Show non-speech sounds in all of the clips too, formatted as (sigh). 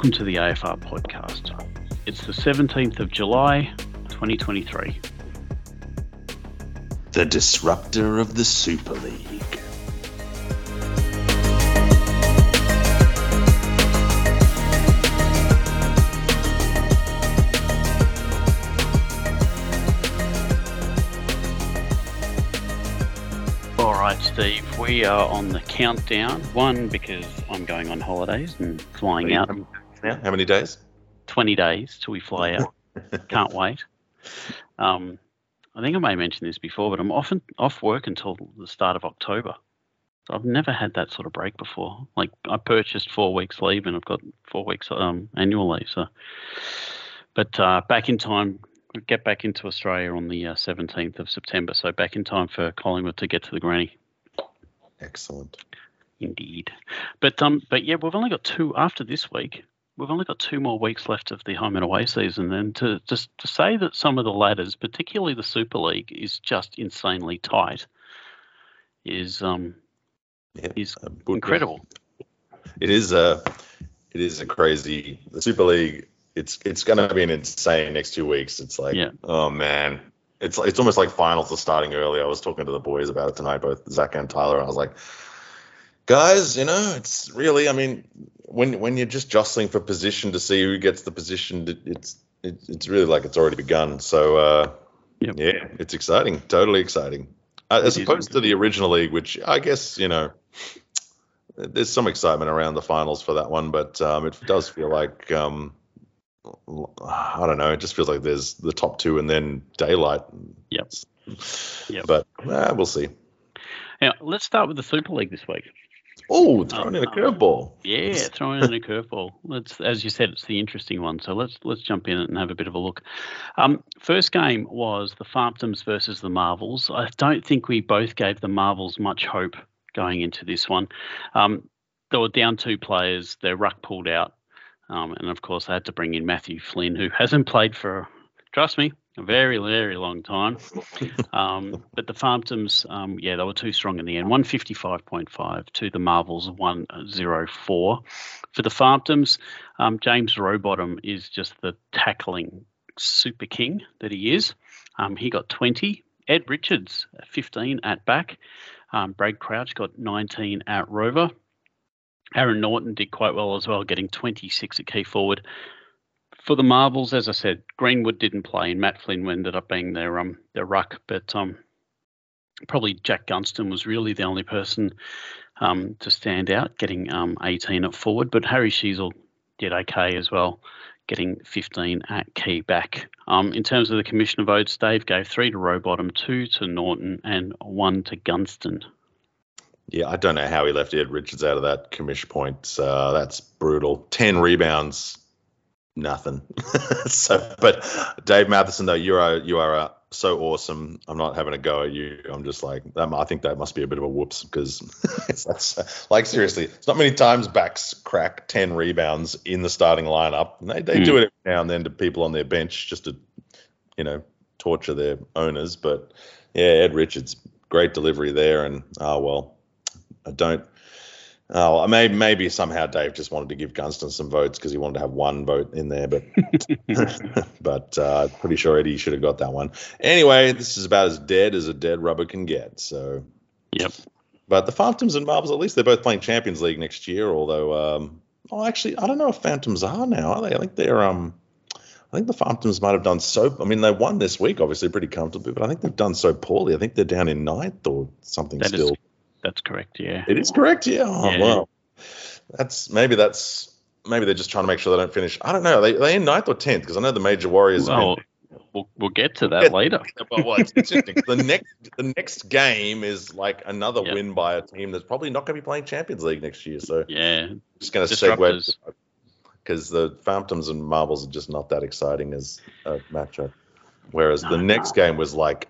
welcome to the AFR podcast. It's the 17th of July, 2023. The disruptor of the Super League. All right, Steve, we are on the countdown. One, because I'm going on holidays and flying out Yeah, how many days? 20 days till we fly out. (laughs) Can't wait. Um, I think I may have mentioned this before, but I'm often off work until the start of October. So I've never had that sort of break before. Like I purchased four weeks leave and I've got four weeks um, annual leave. So, but uh, back in time, get back into Australia on the uh, 17th of September. So back in time for Collingwood to get to the granny. Excellent. Indeed. But um, but yeah, we've only got two after this week. We've only got two more weeks left of the home and away season, and to just to say that some of the ladders, particularly the Super League, is just insanely tight, is um Yeah, is uh, incredible. It is a, it is a crazy. The Super League. It's it's going to be an insane next two weeks. It's like, Yeah. oh man, it's it's almost like finals are starting early. I was talking to the boys about it tonight, both Zach and Tyler, and I was like, guys, you know, it's really. I mean, when when you're just jostling for position to see who gets the position, it's it, it's really like it's already begun. So uh, Yep. yeah, it's exciting, totally exciting. Uh, as opposed to the original league, which I guess you know, there's some excitement around the finals for that one, but um, it does feel like um, I don't know. It just feels like there's the top two and then daylight. Yep. Yep. But uh, we'll see. Now let's start with the Super League this week. Oh, throwing in a curveball. Yeah, throwing in a curveball. Let's, as you said, it's the interesting one. So let's let's jump in and have a bit of a look. Um, first game was the Farmtons versus the Marvels. I don't think we both gave the Marvels much hope going into this one. Um, they were down two players. Their ruck pulled out, um, and of course they had to bring in Matthew Flynn, who hasn't played for, trust me, a very very long time. Um, but the Farmtons, um, yeah, they were too strong in the end. 155.5 to the Marvels 104. For the Farmtons, um, James Rowbottom is just the tackling super king that he is. Um, he got 20. Ed Richards, 15 at back. Um, Brad Crouch got 19 at Rover. Aaron Norton did quite well as well, getting 26 at key forward. For the Marvels, as I said, Greenwood didn't play, and Matt Flynn ended up being their um their ruck, but um probably Jack Gunston was really the only person um to stand out, getting um 18 at forward. But Harry Sheezel did okay as well, getting 15 at key back. Um, in terms of the commissioner votes, Dave gave three to Rowbottom, two to Norton, and one to Gunston. Yeah, I don't know how he left Ed Richards out of that commish point. Uh, that's brutal. Ten rebounds, nothing. (laughs) so, but Dave Matheson, though, you are you are uh, so awesome. I'm not having a go at you. I'm just like um, I think that must be a bit of a whoops because that's (laughs) like seriously, it's not many times backs crack ten rebounds in the starting lineup. And they they do it every now and then to people on their bench just to you know torture their owners. But yeah, Ed Richards, great delivery there, and oh well. I don't. Oh, maybe maybe somehow Dave just wanted to give Gunston some votes because he wanted to have one vote in there, but (laughs) (laughs) but uh, pretty sure Eddie should have got that one. Anyway, this is about as dead as a dead rubber can get. So, Yep. but the Phantoms and Marbles, at least they're both playing Champions League next year. Although, um, oh, actually, I don't know if Phantoms are now. Are they? I think they're um. I think the Phantoms might have done so. I mean, they won this week, obviously, pretty comfortably, but I think they've done so poorly. I think they're down in ninth or something That is still. That's correct. Yeah. It is correct. Yeah. Oh, Yeah. wow. That's maybe that's maybe they're just trying to make sure they don't finish. I don't know. Are they are they in ninth or tenth? Because I know the major warriors. Well, we'll, we'll get to that (laughs) Yeah. later. it's interesting. the next the next game is like another Yep. win by a team that's probably not going to be playing Champions League next year. So Yeah. just going to segue because the Phantoms and Marbles are just not that exciting as a matchup. Whereas the No. next game was like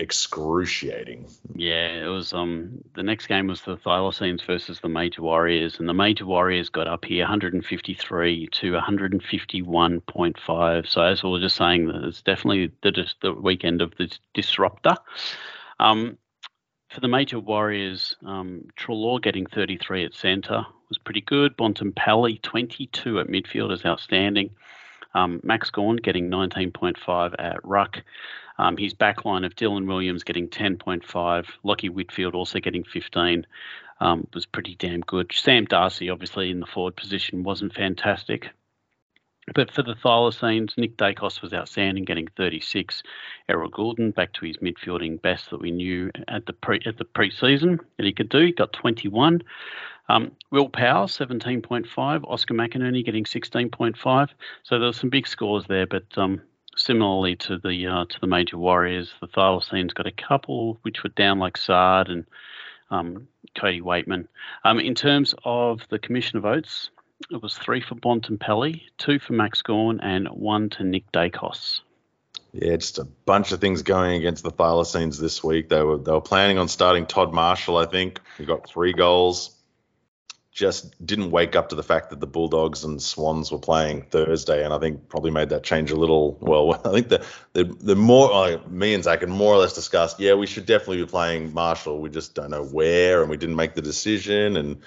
excruciating. Yeah, it was um the next game was the Thylacines versus the Major Warriors, and the Major Warriors got up here 153 to 151.5. So as we were just saying, it's definitely the the weekend of the disruptor. Um, for the major Warriors, um, Treloar getting 33 at centre was pretty good. Bontempelli 22 at midfield is outstanding. Um, Max Gawn getting 19.5 at ruck. Um, his backline of Dylan Williams getting 10.5. Lachie Whitfield also getting 15 um, was pretty damn good. Sam Darcy, obviously, in the forward position wasn't fantastic. But for the Thylacines, Nick Daicos was outstanding, getting 36. Errol Gulden back to his midfielding best that we knew at the pre at the preseason that he could do. He got 21. Um, Will Powell 17.5. Oscar McInerney getting 16.5. So there were some big scores there, but um, similarly to the uh, to the major Warriors, the Thylacines got a couple which were down like Saad and um, Cody Weightman. Um, in terms of the commissioner votes, it was three for Bontempelli, two for Max Gawn, and one to Nick Daicos. Yeah, just a bunch of things going against the Thylacines this week. They were they were planning on starting Todd Marshall. I think he got three goals. Just didn't wake up to the fact that the Bulldogs and Swans were playing Thursday, and I think probably made that change a little. Well, (laughs) I think the the, the more like, me and Zach had more or less discussed. Yeah, we should definitely be playing Marshall. We just don't know where, and we didn't make the decision, and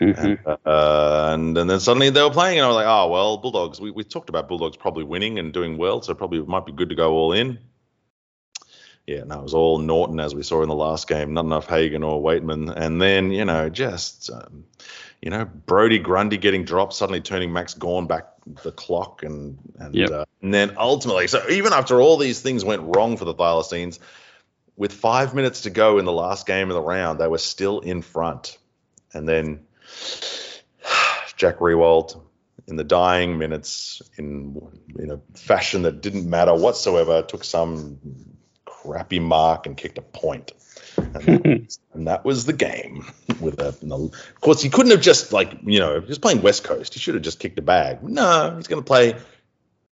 Mm-hmm. And, uh, and, and then suddenly they were playing, and I was like, oh well, Bulldogs. We we talked about Bulldogs probably winning and doing well, so probably it might be good to go all in. Yeah, no, it was all Norton as we saw in the last game. Not enough Hagan or Weightman, and then you know just um, you know Brody Grundy getting dropped, suddenly turning Max Gawn back the clock, and and, yep. uh, and then ultimately, so even after all these things went wrong for the Thylacines, with five minutes to go in the last game of the round, they were still in front, and then (sighs) Jack Riewoldt in the dying minutes in in a fashion that didn't matter whatsoever took some crappy mark and kicked a point. (laughs) And, that was the game. (laughs) With a, of course, he couldn't have just like you know just playing West Coast. He should have just kicked a bag. No, he's going to play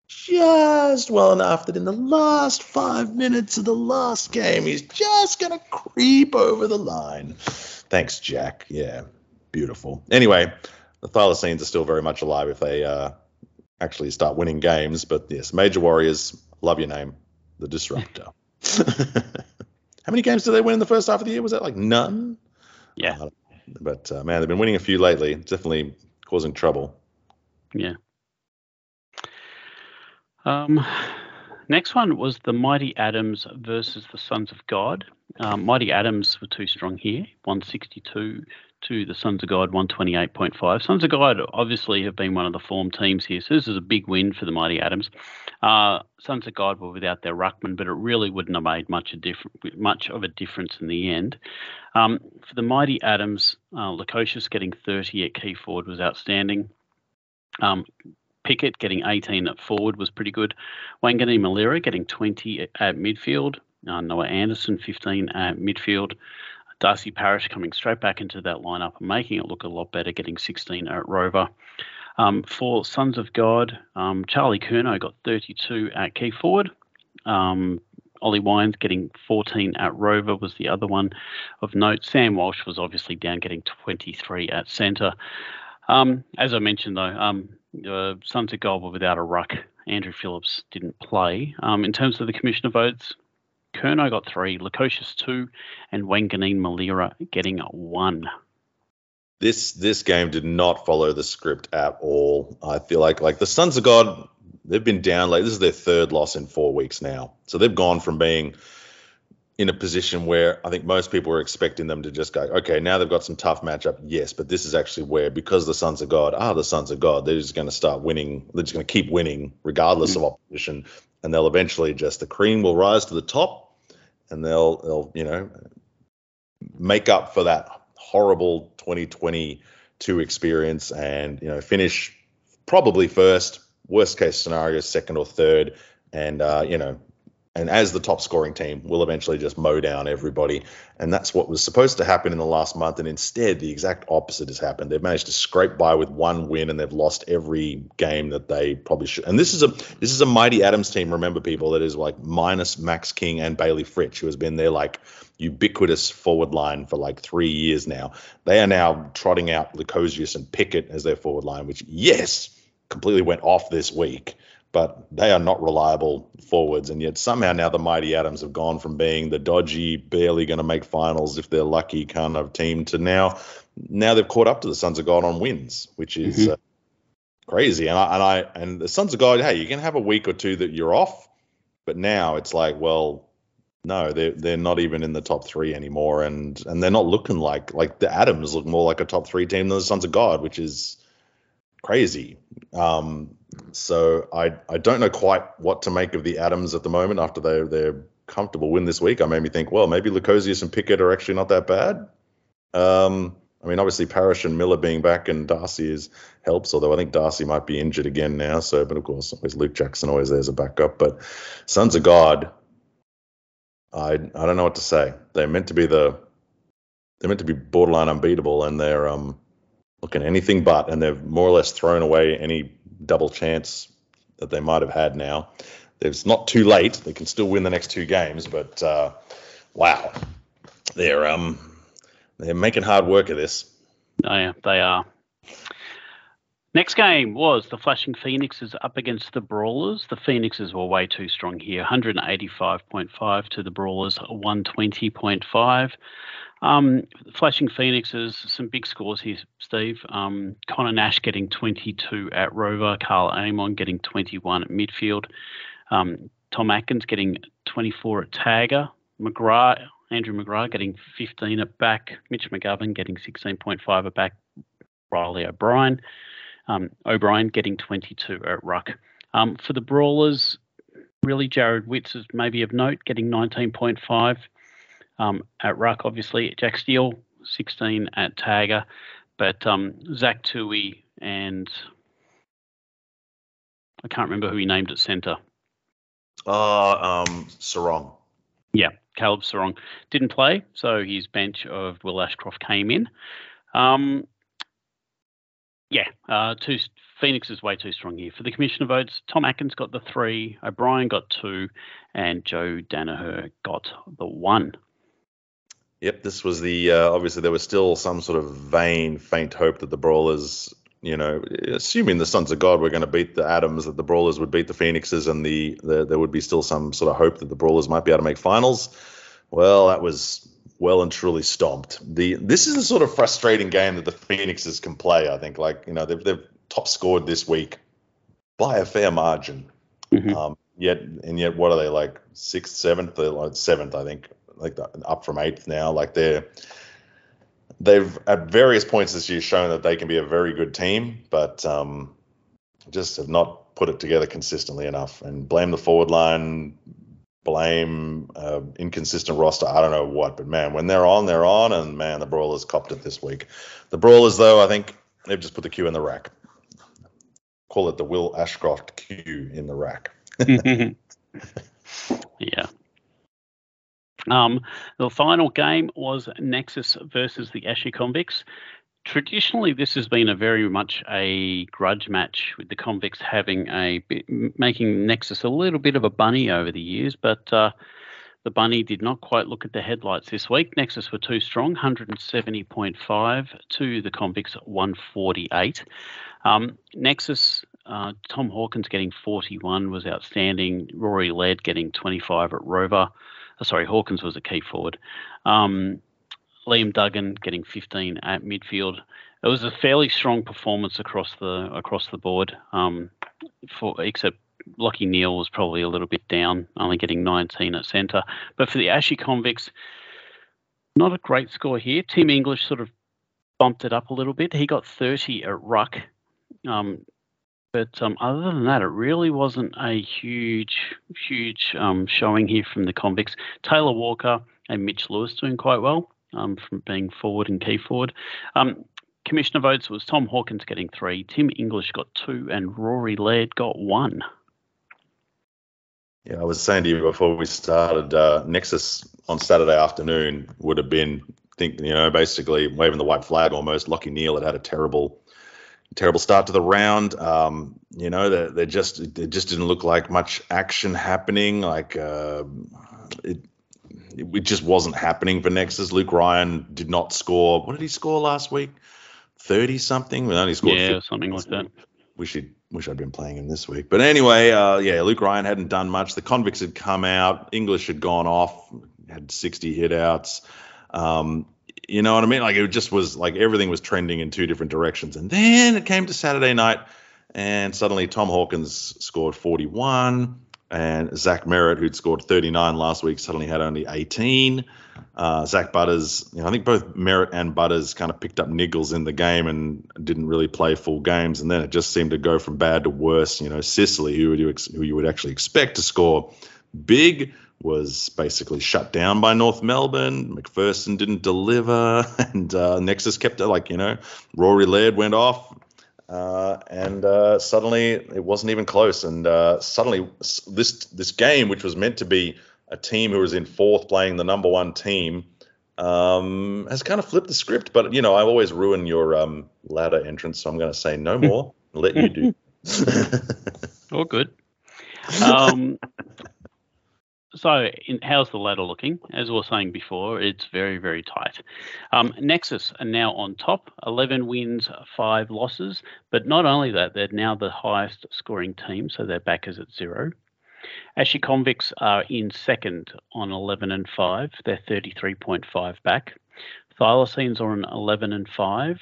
just well enough that in the last five minutes of the last game, he's just going to creep over the line. Thanks, Jack. Yeah, beautiful. Anyway, the Thylacines are still very much alive if they uh, actually start winning games. But yes, Major Warriors, love your name, the Disruptor. (laughs) How many games did they win in the first half of the year? Was that like none? Yeah. Uh, but uh, man, they've been winning a few lately. Definitely causing trouble. Yeah. Um, next one was the Mighty Adams versus the Sons of God. Um, Mighty Adams were too strong here, 162 to the Sons of God 128.5. Sons of God obviously have been one of the form teams here, so this is a big win for the Mighty Adams. Uh, Sons of God were without their ruckman, but it really wouldn't have made much a diff- much of a difference in the end. Um, for the Mighty Adams, uh, Lukosius getting 30 at key forward was outstanding. Um, Pickett getting 18 at forward was pretty good. Wanganeen-Milera getting 20 at midfield. Uh, Noah Anderson 15 at midfield. Darcy Parish coming straight back into that lineup and making it look a lot better, getting 16 at Rover. Um, for Sons of God, um, Charlie Curnow got 32 at key forward. Um, Ollie Wines getting 14 at Rover was the other one of note. Sam Walsh was obviously down, getting 23 at centre. Um, as I mentioned, though, uh, Sons of God were without a ruck. Andrew Phillips didn't play. Um, in terms of the commissioner votes, Curnow got three, Lukosius two, and Wanganeen-Milera getting one. This this game did not follow the script at all. I feel like like the Sons of God, they've been down like this is their third loss in four weeks now. So they've gone from being in a position where I think most people were expecting them to just go, okay, now they've got some tough matchup, yes, but this is actually where because the Sons of God are the Sons of God, they're just going to start winning. They're just going to keep winning regardless mm-hmm. of opposition, and they'll eventually just the cream will rise to the top, and they'll they'll you know make up for that horrible 2022 experience and you know finish probably first worst case scenario second or third. And uh, you know and as the top scoring team will eventually just mow down everybody. And that's what was supposed to happen in the last month. And instead the exact opposite has happened. They've managed to scrape by with one win and they've lost every game that they probably should. And this is a this is a mighty adams team. Remember people that is like minus max king and bailey fritsch who has been their like ubiquitous forward line for like three years now. They are now trotting out Lukosius and pickett as their forward line which yes completely went off this week but they are not reliable forwards. And yet somehow now the Mighty Adams have gone from being the dodgy, barely going to make finals if they're lucky kind of team to now, now they've caught up to the Sons of God on wins, which is mm-hmm. uh, crazy. And I, and I, and the Sons of God, hey, you can have a week or two that you're off, but now it's like, well, no, they're they're not even in the top three anymore, and and they're not looking like like the Adams look more like a top three team than the Sons of God, which is crazy. Um, so I I don't know quite what to make of the Adams at the moment after their their comfortable win this week. I made me think, well, maybe Lukosius and Pickett are actually not that bad. Um, I mean, obviously Parish and Miller being back and Darcy is helps, although I think Darcy might be injured again now. So, but of course, always Luke Jackson always there as a backup. But Sons of God, I I don't know what to say. They're meant to be the they're meant to be borderline unbeatable, and they're um looking anything but, and they've more or less thrown away any double chance that they might have had now. It's not too late; they can still win the next two games, but uh, wow, they're um they're making hard work of this. Oh yeah, they are. Next game was the Flashing Phoenixes up against the Brawlers. The Phoenixes were way too strong here, 185.5 to the Brawlers, 120.5. Um, Flashing Phoenixes, some big scores here, Steve. Um, Connor Nash getting 22 at Rover, Karl Amon getting 21 at midfield, um, Tom Atkins getting 24 at Tagger, McGrath, Andrew McGrath getting 15 at back, Mitch McGovern getting 16.5 at back, Riley O'Brien. Um, O'Brien getting 22 at ruck. Um, for the Brawlers, really Jarrod Witts is maybe of note, getting 19.5 um, at ruck. Obviously, Jack Steele 16 at Tagger, but um, Zach Tuohy and I can't remember who he named at centre. Uh, um, Serong. Yeah, Caleb Serong didn't play, so his bench of Will Ashcroft came in. Um, yeah, uh, two Phoenix is way too strong here. For the commissioner votes, Tom Atkins got the three, O'Brien got two, and Joe Daniher got the one. Yep, this was the uh, obviously there was still some sort of vain, faint hope that the Brawlers, you know, assuming the Sons of God were going to beat the Atoms, that the Brawlers would beat the Phoenixes, and the, the there would be still some sort of hope that the Brawlers might be able to make finals. Well, that was well and truly stomped. The this is the sort of frustrating game that the Phoenixes can play. I think, like you know, they've they've top scored this week by a fair margin. Mm-hmm. Um, yet and yet, what are they like sixth, seventh? They're like seventh, I think, like up from eighth now. Like they're they've at various points this year shown that they can be a very good team, but um, just have not put it together consistently enough. And blame the forward line, blame uh, inconsistent roster. I don't know what, but man, when they're on, they're on, and man, the Brawlers copped it this week. The Brawlers, though, I think they've just put the Q in the rack. Call it the Will Ashcroft Q in the rack. (laughs) (laughs) yeah. Um, the final game was Nexus versus the Ashy Convicts. Traditionally this has been a very much a grudge match with the convicts having a making nexus a little bit of a bunny over the years but uh, the bunny did not quite look at the headlights this week. Nexus were too strong 170.5 to the convicts 148 um, nexus uh, tom hawkins getting 41 was outstanding. Rory laird getting 25 at rover uh, sorry hawkins was a key forward um, Liam Duggan getting 15 at midfield. It was a fairly strong performance across the across the board. Um, for except Lachie Neale was probably a little bit down, only getting 19 at centre. But for the Ashy Convicts, not a great score here. Tim English sort of bumped it up a little bit. He got 30 at ruck. Um, but um, other than that, it really wasn't a huge, huge um, showing here from the convicts. Taylor Walker and Mitch Lewis doing quite well um, from being forward and key forward. Um, commissioner votes was Tom Hawkins getting three, Tim English got two, and Rory Laird got one. Yeah, I was saying to you before we started, uh, Nexus on Saturday afternoon would have been, think you know, basically waving the white flag almost. Lachie Neale had had a terrible, terrible start to the round. Um, you know, they, they just it just didn't look like much action happening. Like uh, it, it just wasn't happening for Nexus. Luke Ryan did not score. What did he score last week? Thirty something. We only scored yeah, something like that. wish he wish I'd been playing him this week. But anyway, uh, yeah, Luke Ryan hadn't done much. The convicts had come out. English had gone off, had 60 hit outs. Um, you know what I mean? Like it just was like everything was trending in two different directions. And then it came to Saturday night, and suddenly Tom Hawkins scored 41 and Zach Merrett, who'd scored 39 last week, suddenly had only 18. Uh, Zach Butters, you know, I think both Merrett and Butters kind of picked up niggles in the game and didn't really play full games, and then it just seemed to go from bad to worse. You know, Sicily, who would you, ex- who you would actually expect to score big, was basically shut down by North Melbourne. McPherson didn't deliver, (laughs) and uh, Nexus kept it like you know, Rory Laird went off. Uh, and uh, suddenly it wasn't even close. And uh, suddenly this this game, which was meant to be a team who was in fourth playing the number one team, um, has kind of flipped the script. But you know, I always ruin your um, ladder entrance, so I'm going to say no more. let you do. (laughs) (laughs) All good. Um, so, in, how's the ladder looking? As we were saying before, it's very, very tight. Um, Nexus are now on top, 11 wins, five losses. But not only that, they're now the highest scoring team, so their backers at zero. Ashy Convicts are in second on 11 and 5. They're 33.5 back. Thylacines are on 11 and 5.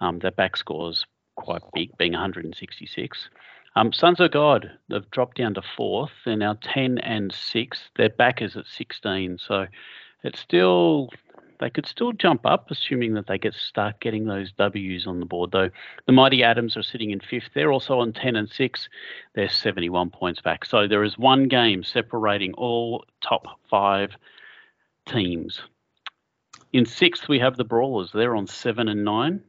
Um, their back score's quite big, being 166. Um, Sons of God, they've dropped down to fourth. They're now 10 and 6. Their back is at 16. So it's still, they could still jump up, assuming that they get start getting those W's on the board, though. The Mighty Atoms are sitting in fifth. They're also on 10 and 6. They're 71 points back. So there is one game separating all top five teams. In sixth, we have the Brawlers. They're on 7 and 9.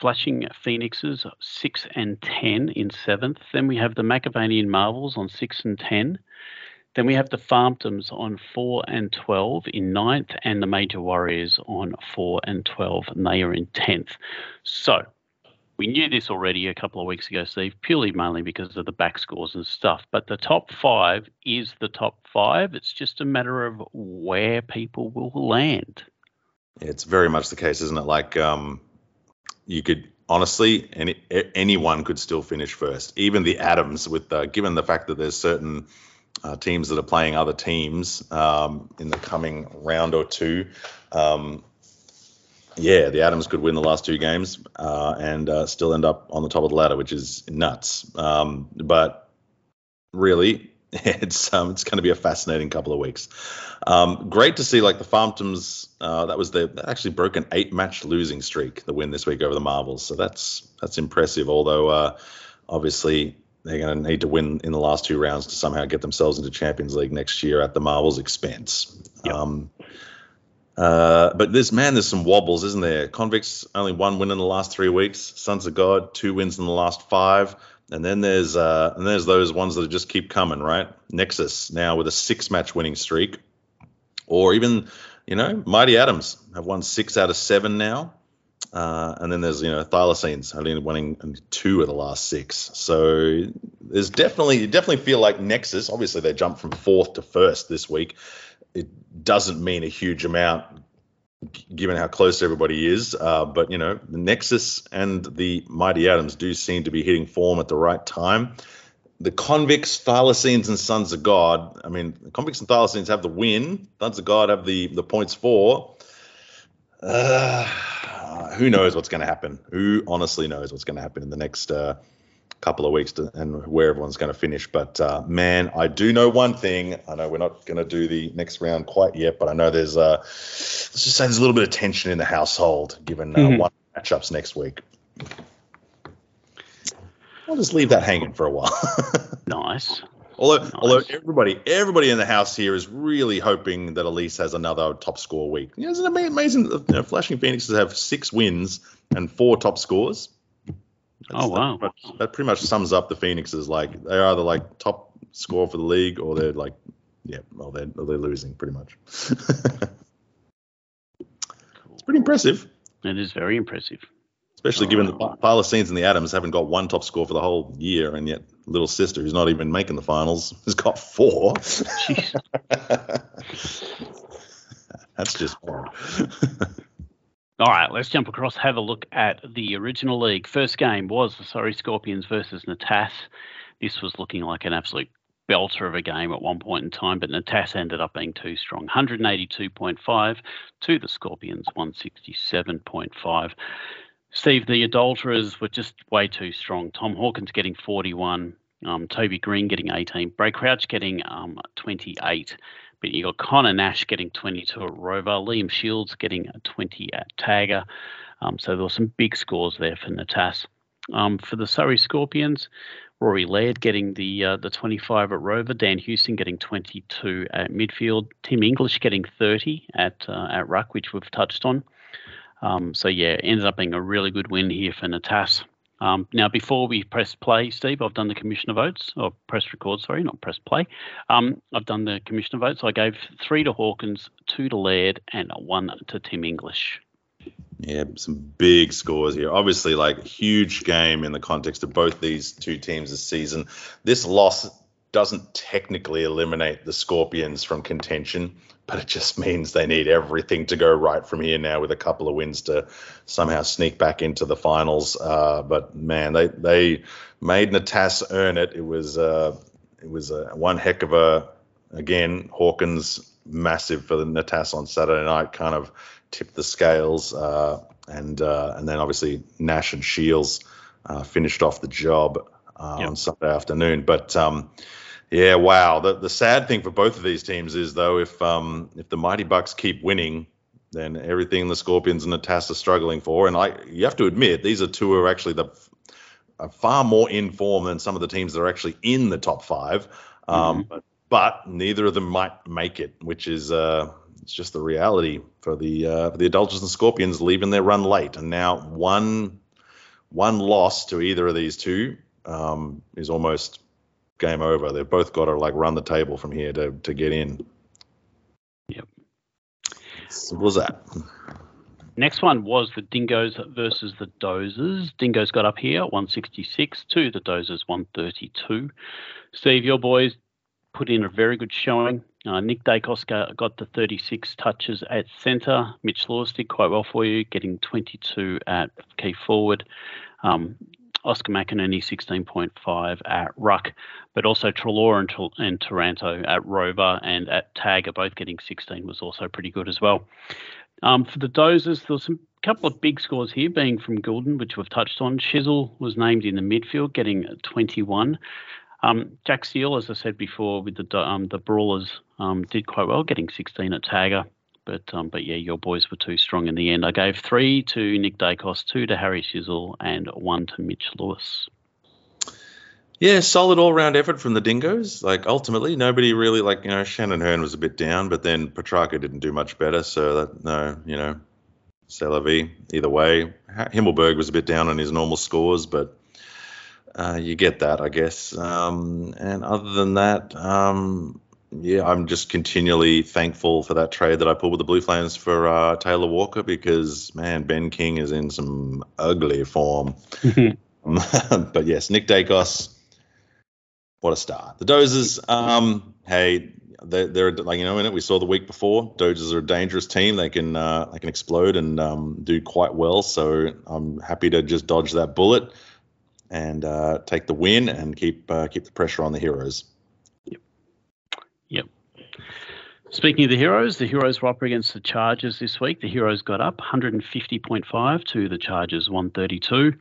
Flashing Phoenixes, 6 and 10 in 7th. Then we have the Macavanian Marvels on 6 and 10. Then we have the Farmtoms on 4 and 12 in 9th, and the Major Warriors on 4 and 12, and they are in 10th. So we knew this already a couple of weeks ago, Steve, purely mainly because of the back scores and stuff. But the top five is the top five. It's just a matter of where people will land. It's very much the case, isn't it? Like, um, you could honestly any anyone could still finish first. Even the Adams, with the, given the fact that there's certain uh, teams that are playing other teams um, in the coming round or two. Um, yeah, the Adams could win the last two games uh, and uh, still end up on the top of the ladder, which is nuts. Um, but really, (laughs) it's um, it's going to be a fascinating couple of weeks. Um, great to see like the Farmtoms. Uh, that was the actually broken eight match losing streak. The win this week over the Marvels. So that's that's impressive. Although uh, obviously they're going to need to win in the last two rounds to somehow get themselves into Champions League next year at the Marvels' expense. Yep. Um, uh, but this man, there's some wobbles, isn't there? Convicts only one win in the last three weeks. Sons of God two wins in the last five. And then there's uh, and there's those ones that just keep coming, right? Nexus now with a six match winning streak, or even you know Mighty Adams have won six out of seven now. Uh, and then there's you know Thylacines only winning two of the last six. So there's definitely you definitely feel like Nexus. Obviously they jumped from fourth to first this week. It doesn't mean a huge amount given how close everybody is. Uh, but you know, the Nexus and the Mighty Atoms do seem to be hitting form at the right time. The convicts, Thylacines, and Sons of God. I mean, the convicts and Thylacines have the win. Sons of God have the the points for. Uh, who knows what's going to happen? Who honestly knows what's going to happen in the next uh, couple of weeks to, and where everyone's going to finish. But uh, man, I do know one thing. I know we're not going to do the next round quite yet, but I know there's uh, let's just say there's a little bit of tension in the household given uh, mm-hmm. one matchups next week. I'll just leave that hanging for a while. (laughs) nice. Although, nice. although everybody, everybody in the house here is really hoping that Elise has another top score week. You know, it's amazing. You know, Flashing Phoenixes have six wins and four top scores. That's, oh wow! That pretty, much, that pretty much sums up the Phoenixes. Like they're either like top score for the league, or they're like, yeah, well they're they're losing pretty much. (laughs) It's pretty impressive. It is very impressive. Especially oh, given the Thylacines and the Atoms haven't got one top score for the whole year, and yet little sister, who's not even making the finals, (laughs) has got four. (laughs) That's just bad. All right, let's jump across, have a look at the original league. First game was the Surrey Scorpions versus Natas. This was looking like an absolute belter of a game at one point in time, but Natas ended up being too strong. 182.5 to the Scorpions, 167.5. Steve, the adulterers were just way too strong. Tom Hawkins getting 41, um, Toby Greene getting 18, Brad Crouch getting um, 28. But you got Connor Nash getting 22 at Rover, Liam Shiels getting 20 at Tagger. Um, so there were some big scores there for Natas. Um, for the Surrey Scorpions, Rory Laird getting the uh, the 25 at Rover, Dan Houston getting 22 at midfield, Tim English getting 30 at uh, at ruck, which we've touched on. Um, so yeah, ended up being a really good win here for Natas. Um, now, before we press play, Steve, I've done the commissioner votes, or press record, sorry, not press play. Um, I've done the commissioner votes. I gave three to Hawkins, two to Laird, and one to Tim English. Yeah, some big scores here. Obviously, like huge game in the context of both these two teams this season. This loss doesn't technically eliminate the Scorpions from contention, but it just means they need everything to go right from here now with a couple of wins to somehow sneak back into the finals. Uh, but man, they they made Natas earn it. It was uh, it was a, one heck of a again Hawkins massive for the Natas on Saturday night, kind of tipped the scales, uh, and uh, and then obviously Nash and Shiels uh, finished off the job uh, yep. on Sunday afternoon. But um, yeah, wow. The the sad thing for both of these teams is though, if um, if the Mighty Bucks keep winning, then everything the Scorpions and the Tass are struggling for, and I you have to admit these are two who are actually the are far more in form than some of the teams that are actually in the top five. Um, mm-hmm. but, but, neither of them might make it, which is uh, it's just the reality for the uh, for the Adulterers and Scorpions leaving their run late, and now one one loss to either of these two um, is almost game over. They've both got to like run the table from here to to get in. Yep. What was that? Next one was the Dingoes versus the Dozers. Dingoes got up here 166 to the Dozers 132. Steve, your boys put in a very good showing. Uh, Nick Daicos got the 36 touches at centre. Mitch Lewis did quite well for you, getting 22 at key forward. Um, Oscar McInerney 16.5 at Ruck, but also Treloar and, and at Rover and at Tag are both getting 16 was also pretty good as well. Um, for the Dozers, there was some couple of big scores here, being from Gulden, which we've touched on. Sheezel was named in the midfield, getting 21. Um, Jack Steele, as I said before, with the um, the Brawlers, um, did quite well, getting 16 at Tagger. But um, but yeah, your boys were too strong in the end. I gave three to Nick Daicos, two to Harry Sheezel, and one to Mitch Lewis. Yeah, solid all round effort from the Dingoes. Like ultimately, nobody really like you know Shannon Hurn was a bit down, but then Petrarca didn't do much better. So that no, you know, c'est Either way, Himmelberg was a bit down on his normal scores, but uh, you get that, I guess. Um, and other than that, um, yeah, I'm just continually thankful for that trade that I pulled with the Blue Flames for uh, Taylor Walker because man, Ben King is in some ugly form. (laughs) (laughs) but yes, Nick Daicos, what a start. The Dozers, um, hey, they're, they're, like you know in it. We saw the week before. Dozers are a dangerous team. They can uh, they can explode and um, do quite well. So I'm happy to just dodge that bullet and uh, take the win and keep uh, keep the pressure on the Heroes. Yep. Speaking of the Heroes, the Heroes were up against the Chargers this week. The Heroes got up 150.5 to the Chargers 132.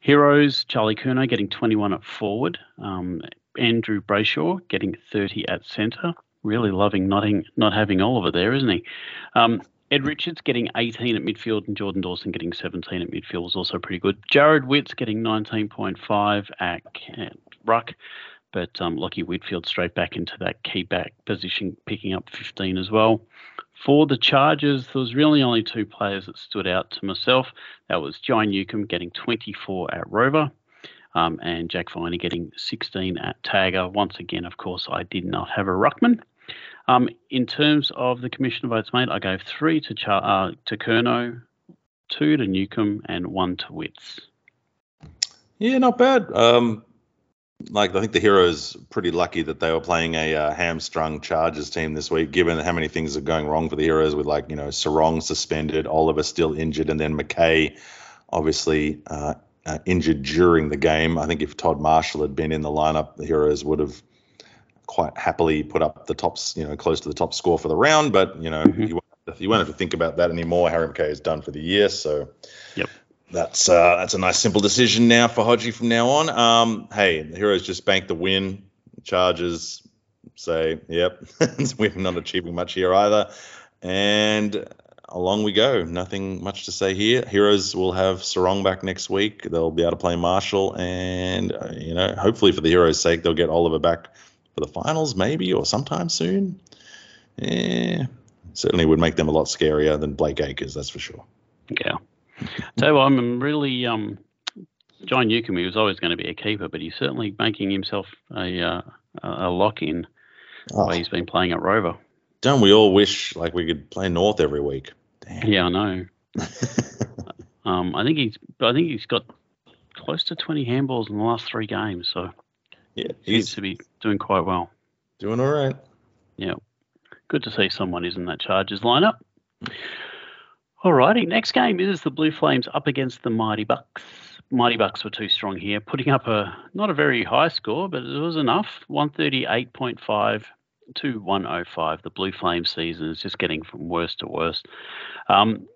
Heroes, Charlie Curnow getting 21 at forward. Um, Andrew Brayshaw getting 30 at centre. Really loving not, not having Oliver there, isn't he? Um, Ed Richards getting 18 at midfield and Jordan Dawson getting 17 at midfield was also pretty good. Jarrod Witts getting 19.5 at, at ruck. But um, Lachie Whitfield straight back into that key back position, picking up 15 as well. For the Chargers, there was really only two players that stood out to myself. That was John Newcombe getting 24 at Rover, um, and Jack Viney getting 16 at Tagger. Once again, of course, I did not have a ruckman. Um, in terms of the commissioner votes made, I gave three to Char- uh, to Curnow, two to Newcombe, and one to Witts. Yeah, not bad. Um, like I think the Heroes pretty lucky that they were playing a uh, hamstrung Chargers team this week, given how many things are going wrong for the Heroes with like you know Serong suspended, Oliver still injured, and then McKay obviously uh, uh, injured during the game. I think if Todd Marshall had been in the lineup, the Heroes would have quite happily put up the tops, you know, close to the top score for the round. But you know, mm-hmm. you, won't, you won't have to think about that anymore. Harry McKay is done for the year, so yep. That's uh, that's a nice simple decision now for Hodgie from now on. Um, hey, the Heroes just banked the win. Chargers say, yep, (laughs) we're not achieving much here either. And along we go. Nothing much to say here. Heroes will have Serong back next week. They'll be able to play Marshall, and uh, you know, hopefully for the Heroes' sake, they'll get Oliver back for the finals, maybe or sometime soon. Yeah, certainly would make them a lot scarier than Blake Acres, that's for sure. Yeah. So I'm really um, John Newcombe. He was always going to be a keeper, but he's certainly making himself a uh, a lock in. Oh. Way he's been playing at Rover. Don't we all wish like we could play North every week? Damn. Yeah, I know. (laughs) um, I think he's I think he's got close to 20 handballs in the last three games. So yeah, he seems to be doing quite well. Doing all right. Yeah. Good to see someone is in that Chargers lineup. Alrighty, next game is the Blue Flames up against the Mighty Bucks. Mighty Bucks were too strong here, putting up a not a very high score, but it was enough. 138.5 to 105. The Blue Flames season is just getting from worse to worse. Um,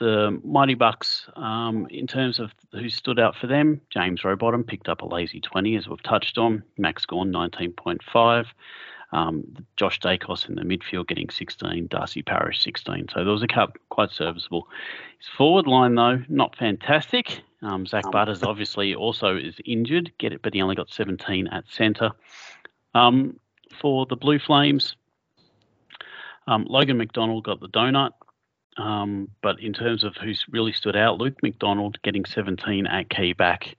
the Mighty Bucks, um, in terms of who stood out for them, James Rowbottom picked up a lazy 20, as we've touched on. Max Gawn, 19.5. Um, Josh Daicos in the midfield getting 16, Darcy Parish 16. So there was a cup quite serviceable. His forward line though not fantastic. Um, Zach um, Butters obviously also is injured, get it, but he only got 17 at centre. Um, for the Blue Flames, um, Logan McDonald got the donut. Um, but in terms of who's really stood out, Luke McDonald getting 17 at key back,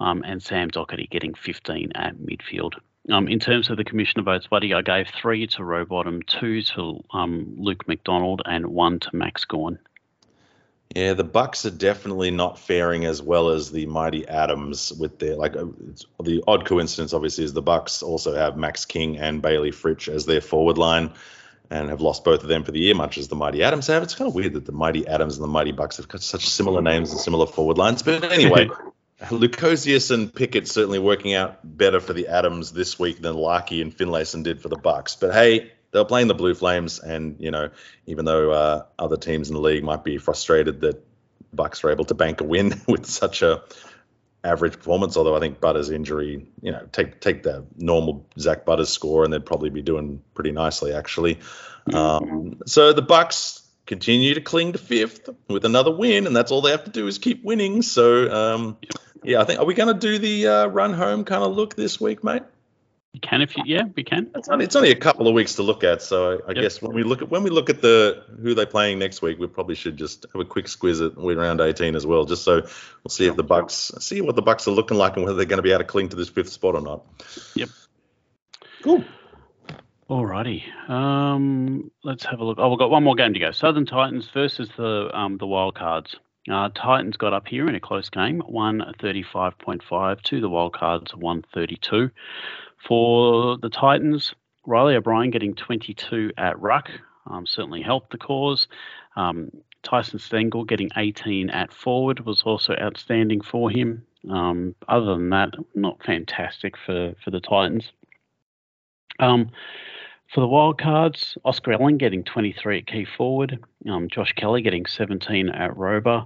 um, and Sam Docherty getting 15 at midfield. Um, in terms of the commissioner votes, buddy, I gave three to Rowbottom, two to um, Luke McDonald, and one to Max Gawn. Yeah, the Bucks are definitely not faring as well as the mighty Adams with their like uh, the odd coincidence. Obviously, is the Bucks also have Max King and Bailey Fritsch as their forward line, and have lost both of them for the year, much as the mighty Adams have. It's kind of weird that the mighty Adams and the mighty Bucks have got such similar names and similar forward lines. But anyway, (laughs) Lukosius and Pickett certainly working out better for the Adams this week than Larkey and Finlayson did for the Bucks. But hey, they're playing the Blue Flames, and you know, even though uh, other teams in the league might be frustrated that Bucks were able to bank a win (laughs) with such a average performance, although I think Butters' injury, you know, take take the normal Zach Butters score, and they'd probably be doing pretty nicely actually. Um, so the Bucks continue to cling to fifth with another win, and that's all they have to do is keep winning. So, um, yeah, I think are we going to do the uh, run home kind of look this week, mate? You can if you yeah, we can. It's only, it's only a couple of weeks to look at, so I, I yep. guess when we look at when we look at the who they're playing next week, we probably should just have a quick squiz at we round 18 as well, just so we'll see if the Bucks see what the Bucks are looking like and whether they're going to be able to cling to this fifth spot or not. Yep. Cool. Alrighty. Um, let's have a look. Oh, we've got one more game to go. Southern Titans versus the um, the Wildcards. Uh, Titans got up here in a close game, 135.5 to the Wildcards, 132. For the Titans, Riley O'Brien getting 22 at ruck um, certainly helped the cause. Um, Tyson Stengel getting 18 at forward was also outstanding for him. Um, other than that, not fantastic for, for the Titans. Um, for the wildcards, Oscar Allen getting 23 at key forward, um, Josh Kelly getting 17 at rover.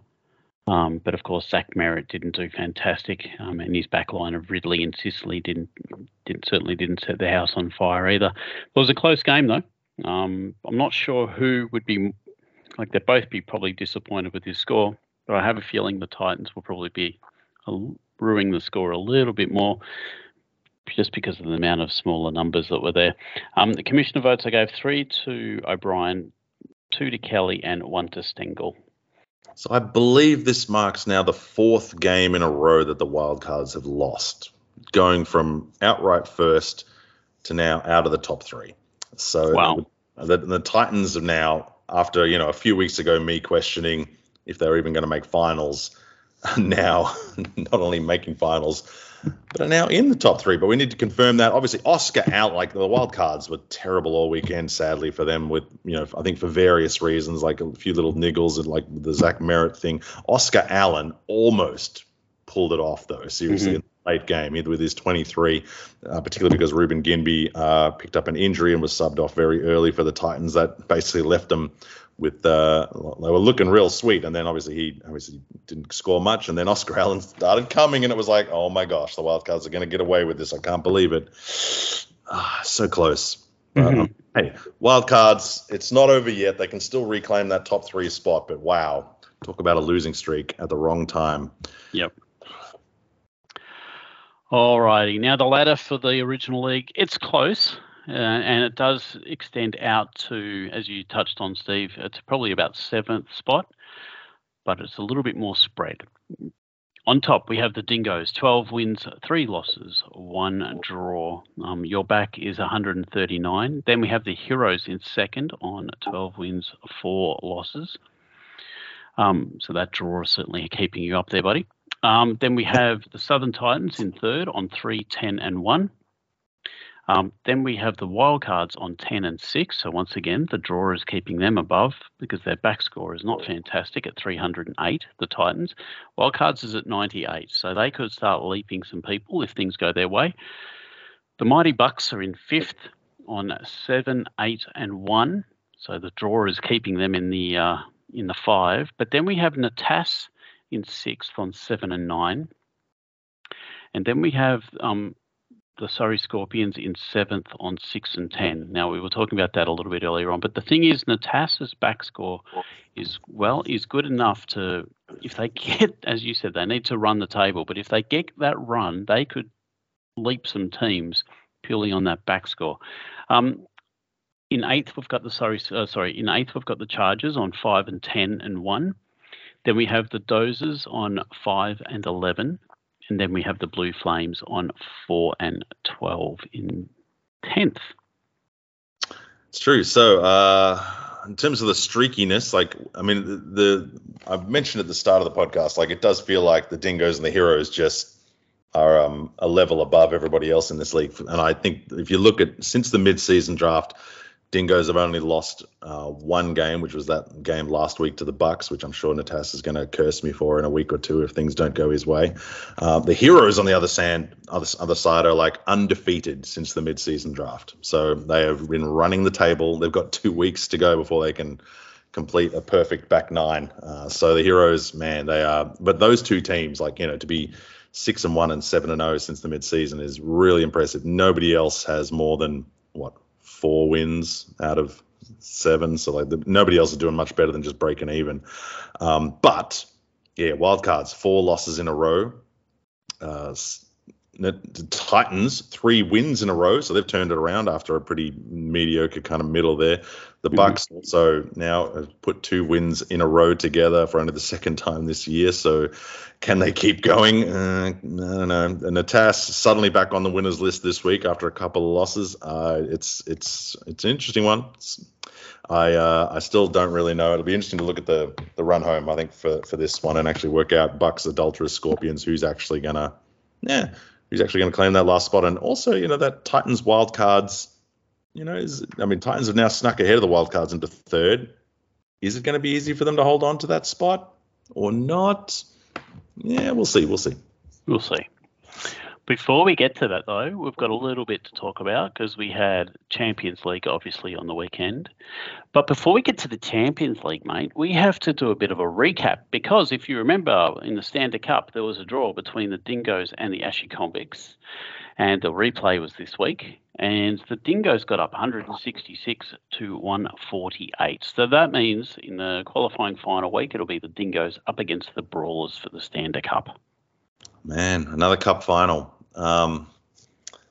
Um, but of course, Zach Merrett didn't do fantastic, um, and his backline of Ridley and Sicily didn't, didn't certainly didn't set the house on fire either. It was a close game though. Um, I'm not sure who would be like they'd both be probably disappointed with his score, but I have a feeling the Titans will probably be ruining the score a little bit more just because of the amount of smaller numbers that were there. Um, the commissioner votes I gave three to O'Brien, two to Kelly, and one to Stengel. So I believe this marks now the fourth game in a row that the Wildcards have lost, going from outright first to now out of the top three. So wow. the, the Titans have now, after you know a few weeks ago, me questioning if they were even going to make finals, (laughs) now (laughs) not only making finals, but are now in the top three. But we need to confirm that. Obviously, Oscar out, like the wild cards were terrible all weekend, sadly for them. With you know, I think for various reasons, like a few little niggles and like the Zach Merrett thing. Oscar Allen almost pulled it off though. Seriously. Mm-hmm. Late game with his 23, uh, particularly because Reuben Ginbey uh, picked up an injury and was subbed off very early for the Titans. That basically left them with uh, they were looking real sweet, and then obviously he obviously didn't score much, and then Oscar Allen started coming, and it was like, oh my gosh, the Wildcards are going to get away with this. I can't believe it. (sighs) Ah, so close. Mm-hmm. Um, hey, Wildcards, it's not over yet. They can still reclaim that top three spot, but wow, talk about a losing streak at the wrong time. Yep. All righty. Now the ladder for the original league, it's close. Uh, and it does extend out to, as you touched on, Steve, it's probably about seventh spot, but it's a little bit more spread. On top, we have the Dingoes, 12 wins, three losses, one draw. Um, your back is 139. Then we have the Heroes in second on 12 wins, four losses. Um, so that draw is certainly keeping you up there, buddy. Um, then we have the Southern Titans in third on 3, 10, and 1. Um, then we have the wildcards on 10 and 6. So once again, the draw is keeping them above because their back score is not fantastic at 308, the Titans. Wildcards is at 98. So they could start leaping some people if things go their way. The Mighty Bucks are in fifth on 7, 8, and 1. So the draw is keeping them in the uh, in the five. But then we have Natas in sixth on 7 and 9. And then we have um, the Surrey Scorpions in seventh on six and ten. Now we were talking about that a little bit earlier on, but the thing is, Natas's back score is well is good enough to if they (laughs) get, as you said, they need to run the table. But if they get that run, they could leap some teams purely on that back score. Um, in eighth, we've got the sorry, uh, sorry. In eighth, we've got the Chargers on five and ten and one. Then we have the Dozers on five and eleven and then we have the Blue Flames on 4 and 12 in 10th. It's true. So, uh, in terms of the streakiness, like, I mean, the, the I've mentioned at the start of the podcast, like, it does feel like the Dingoes and the Heroes just are um, a level above everybody else in this league. And I think if you look at since the mid-season draft, Dingoes have only lost uh, one game, which was that game last week to the Bucks, which I'm sure Natas is going to curse me for in a week or two if things don't go his way. Uh, the Heroes on the other side, other, other side, are like undefeated since the midseason draft. So they have been running the table. They've got two weeks to go before they can complete a perfect back nine. Uh, so the Heroes, man, they are. But those two teams, like you know, to be six and one and seven and zero oh since the midseason is really impressive. Nobody else has more than what four wins out of seven. So like the, nobody else is doing much better than just breaking even. Um, but yeah, wildcards, four losses in a row. Uh, the Titans, three wins in a row, so they've turned it around after a pretty mediocre kind of middle there. The mm-hmm. Bucks also now have put two wins in a row together for only the second time this year. So can they keep going? Uh, I don't know. And Natas suddenly back on the winners list this week after a couple of losses. Uh, it's it's it's an interesting one. It's, I uh, I still don't really know. It'll be interesting to look at the the run home. I think for for this one and actually work out Bucks, Adulterous, Scorpions, who's actually gonna yeah who's actually going to claim that last spot. And also, you know, that Titans wild cards, you know, is I mean, Titans have now snuck ahead of the wild cards into third. Is it going to be easy for them to hold on to that spot or not? Yeah, we'll see. We'll see. We'll see. Before we get to that, though, we've got a mm-hmm. little bit to talk about because we had Champions League obviously on the weekend. But before we get to the Champions League, mate, we have to do a bit of a recap because if you remember in the Standard Cup, there was a draw between the Dingoes and the Ashy Convicts, and the replay was this week. And the Dingoes got up 166 to 148. So that means in the qualifying final week, it'll be the Dingoes up against the Brawlers for the Standard Cup. Man, another cup final. Um,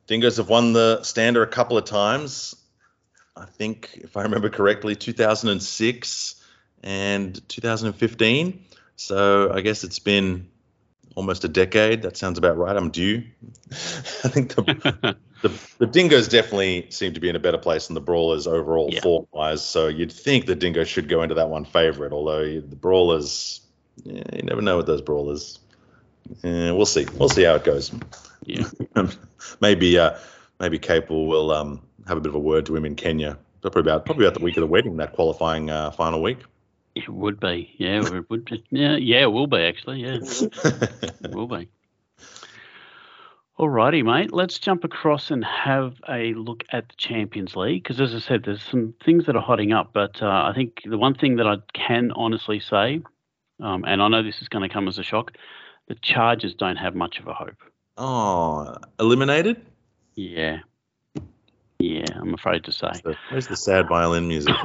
Dingoes have won the Stander a couple of times. I think, if I remember correctly, 2006 and 2015. So I guess it's been almost a decade. That sounds about right. I'm due. (laughs) I think the, (laughs) the, the Dingoes definitely seem to be in a better place than the Brawlers overall yeah. form wise. So you'd think the Dingoes should go into that one favourite, although the Brawlers yeah, you never know with those brawlers. Yeah, we'll see. We'll see how it goes. Yeah. (laughs) maybe uh, maybe Capel will um, have a bit of a word to him in Kenya. Probably about probably about the week of the wedding, that qualifying uh, final week. It would be, yeah, it would be, yeah, yeah, it will be actually, yeah, it will be. Alrighty, mate. Let's jump across and have a look at the Champions League because, as I said, there's some things that are hotting up. But uh, I think the one thing that I can honestly say, um, and I know this is going to come as a shock, the Chargers don't have much of a hope. Oh, eliminated? Yeah, yeah. I'm afraid to say. Where's the sad violin music?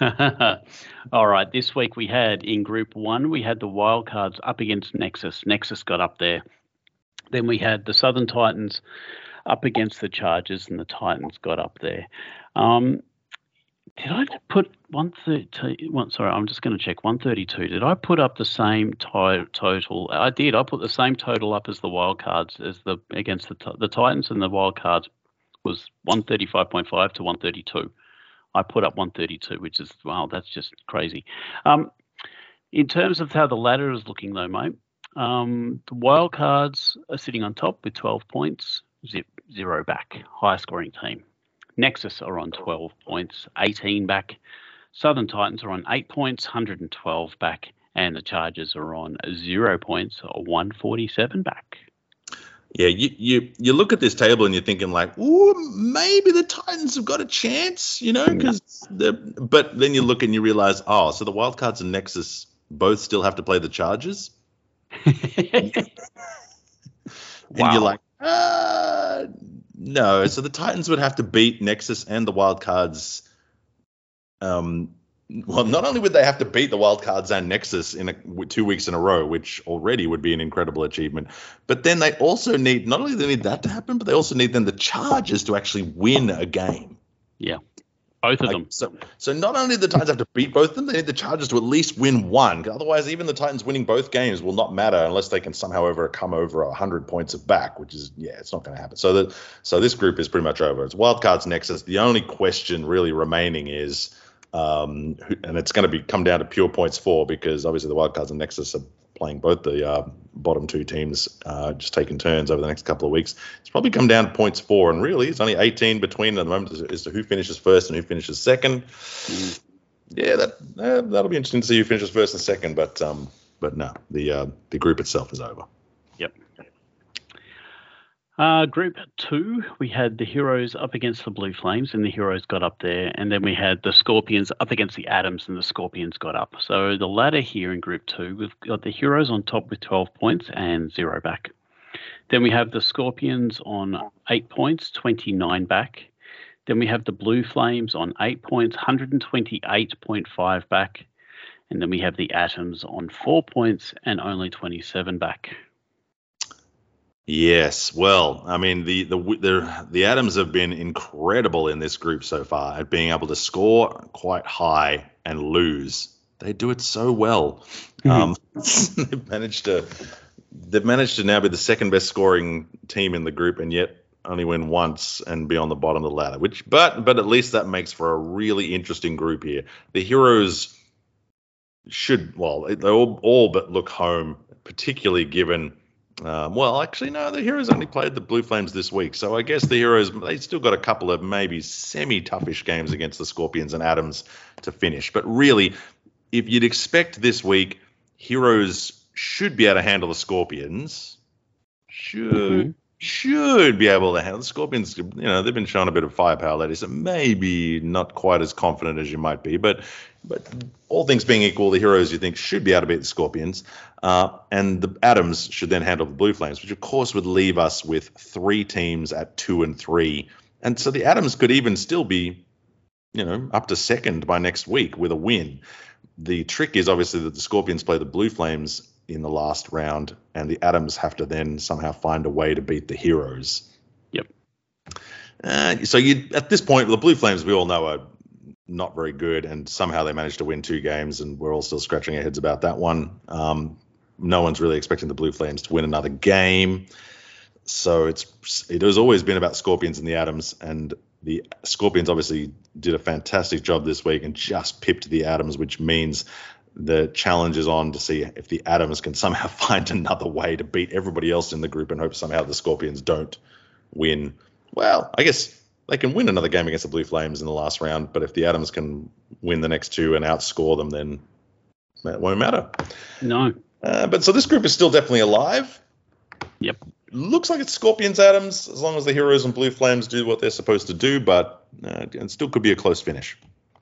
(coughs) All right. This week we had in Group One, we had the Wildcards up against Nexus. Nexus got up there. Then we had the Southern Titans up against the Chargers, and the Titans got up there. Um, did I put one thirty? One, sorry, I'm just going to check. One thirty-two. Did I put up the same to- total? I did. I put the same total up as the Wildcards as the against the the Titans and the Wildcards was one thirty-five point five to one thirty-two. I put up one thirty-two, which is wow, that's just crazy. Um, in terms of how the ladder is looking, though, mate, um, the Wildcards are sitting on top with 12 points, zip, zero back, highest scoring team. Nexus are on 12 points, 18 back. Southern Titans are on 8 points, 112 back. And the Chargers are on 0 points, 147 back. Yeah, you, you you look at this table and you're thinking like, ooh, maybe the Titans have got a chance, you know, because but then you look and you realize, oh, so the Wildcards and Nexus both still have to play the Chargers. (laughs) and wow. you're like, uh, no. So the Titans would have to beat Nexus and the Wildcards. Um, well, not only would they have to beat the Wildcards and Nexus in a, two weeks in a row, which already would be an incredible achievement, but then they also need not only they need that to happen, but they also need then the Chargers to actually win a game. Yeah. Both of like, them. So, so not only do the Titans have to beat both of them, they need the Chargers to at least win one. Otherwise, even the Titans winning both games will not matter unless they can somehow overcome over hundred points of back, which is yeah, it's not going to happen. So that so this group is pretty much over. It's wildcards Nexus. The only question really remaining is, um, and it's going to be come down to pure points for because obviously the wildcards and Nexus are playing both the uh, bottom two teams, uh, just taking turns over the next couple of weeks. It's probably come down to points for, and really it's only 18 between at the moment as, to who finishes first and who finishes second. Mm. Yeah, that uh, that'll be interesting to see who finishes first and second, but um, but no, the uh, the group itself is over. Uh, group two, we had the Heroes up against the Blue Flames, and the Heroes got up there. And then we had the Scorpions up against the Atoms, and the Scorpions got up. So the ladder here in Group two, we've got the Heroes on top with 12 points and zero back. Then we have the Scorpions on eight points, 29 back. Then we have the Blue Flames on eight points, 128.5 back. And then we have the Atoms on four points and only 27 back. Yes, well, I mean the the the the Atoms have been incredible in this group so far at being able to score quite high and lose. They do it so well. Mm-hmm. Um, (laughs) they've managed to they've managed to now be the second best scoring team in the group, and yet only win once and be on the bottom of the ladder. Which, but but at least that makes for a really interesting group here. The heroes should well they all all but look home, particularly given um, well, actually, no. The Heroes only played the Blue Flames this week, so I guess the Heroes they still got a couple of maybe semi-toughish games against the Scorpions and Atoms to finish. But really, if you'd expect this week, Heroes should be able to handle the Scorpions. Should mm-hmm. Should be able to handle the Scorpions. You know, they've been showing a bit of firepower lately, so maybe not quite as confident as you might be. But but all things being equal, the heroes you think should be able to beat the Scorpions, uh, and the Atoms should then handle the Blue Flames, which of course would leave us with three teams at two and three, and so the Atoms could even still be, you know, up to second by next week with a win. The trick is obviously that the Scorpions play the Blue Flames in the last round, and the Atoms have to then somehow find a way to beat the Heroes. Yep. Uh, so you at this point, the Blue Flames we all know are not very good, and somehow they managed to win two games, and we're all still scratching our heads about that one. Um, no one's really expecting the Blue Flames to win another game, so it's it has always been about Scorpions and the Atoms, and the Scorpions obviously did a fantastic job this week and just pipped the Atoms, which means the challenge is on to see if the Atoms can somehow (laughs) find another way to beat everybody else in the group and hope somehow the Scorpions don't win. Well, I guess they can win another game against the Blue Flames in the last round, but if the Atoms can win the next two and outscore them, then it won't matter. No. Uh, but so this group is still definitely alive. Yep. Looks like it's Scorpions Atoms as long as the Heroes and Blue Flames do what they're supposed to do, but uh, it still could be a close finish.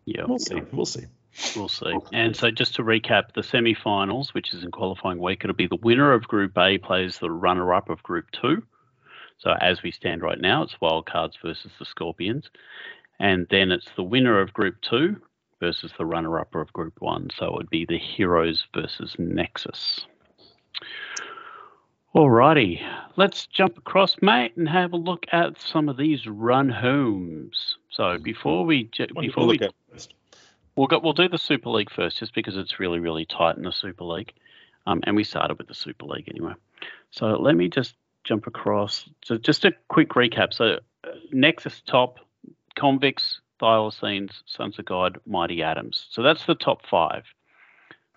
Yeah. We'll see. We'll see. We'll see. And so, just to recap, the semi-finals, which is in qualifying week, it'll be the winner of Group A plays the runner-up of Group Two. So, as we stand right now, it's Wildcards versus the Scorpions, and then it's the winner of Group Two versus the runner-up of Group One. So, it would be the Heroes versus Nexus. Alrighty, let's jump across, mate, and have a look at some of these run homes. So before we before we we'll go, we'll do the Super League first, just because it's really really tight in the Super League, um, and we started with the Super League anyway. So let me just jump across. So just a quick recap. So uh, Nexus top, Convicts, Thylacines, Sons of God, Mighty Atoms. So that's the top five.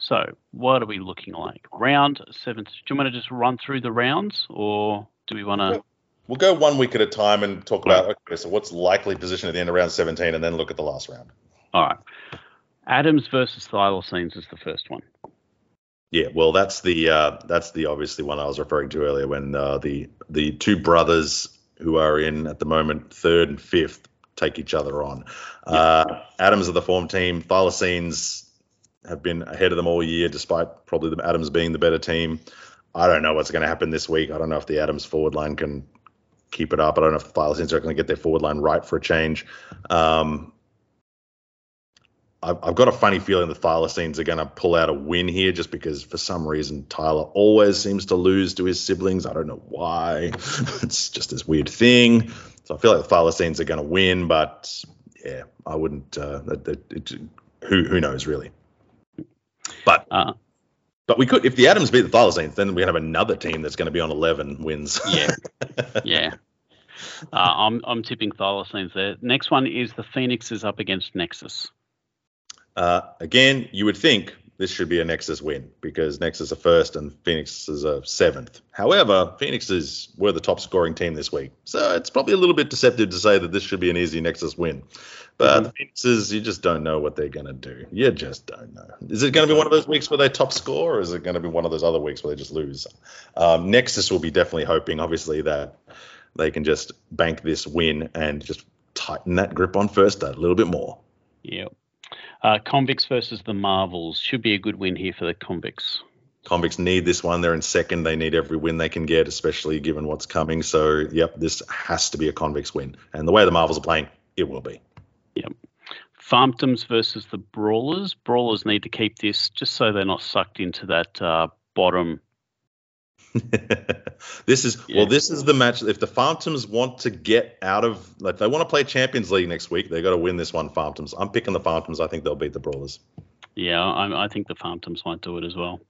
So, what are we looking like? Round seven. Do you want to just run through the rounds, or do we want to? We'll go one week at a time and talk about okay, so what's likely position at the end of round 17, and then look at the last round. All right. Atoms versus Thylacines is the first one. Yeah, well, that's the uh, that's the obviously one I was referring to earlier when uh, the the two brothers who are in at the moment third and fifth take each other on. Uh, Atoms are the form team. Thylacines have been ahead of them all year, despite probably the Atoms being the better team. I don't know what's going to happen this week. I don't know if the Atoms forward line can keep it up. I don't know if the Thylacines are going to get their forward line right for a change. Um, I've, I've, got a funny feeling the Thylacines are going to pull out a win here just because for some reason Tyler always seems to lose to his siblings. I don't know why. (laughs) it's just this weird thing. So I feel like the Thylacines are going to win, but yeah, I wouldn't. Uh, it, it, it, who who knows really? But uh, but we could if the Atoms beat the Thylacines, then we're gonna have another team that's going to be on 11 wins. Yeah, (laughs) yeah. Uh, I'm I'm tipping Thylacines there. Next one is the Phoenixes up against Nexus. Uh, again, you would think this should be a Nexus win because Nexus are first and Phoenix is a seventh. However, Phoenixes were the top scoring team this week, so it's probably a little bit deceptive to say that this should be an easy Nexus win. But mm-hmm. the Phoenixes, you just don't know what they're going to do. You just don't know. Is it going to be one of those weeks where they top score, or is it going to be one of those other weeks where they just lose? Um, Nexus will be definitely hoping, obviously, that they can just bank this win and just tighten that grip on first a little bit more. Yep. Uh, convicts versus the Marvels should be a good win here for the convicts. Convicts need this one. They're in second. They need every win they can get, especially given what's coming. So, yep, this has to be a convicts win. And the way the Marvels are playing, it will be. Yep. Phantoms versus the Brawlers. Brawlers need to keep this just so they're not sucked into that uh, bottom (laughs) this is yeah. well this is the match if the phantoms want to get out of like they want to play champions league next week they've got to win this one phantoms i'm picking the phantoms i think they'll beat the brawlers yeah i, I think the phantoms might do it as well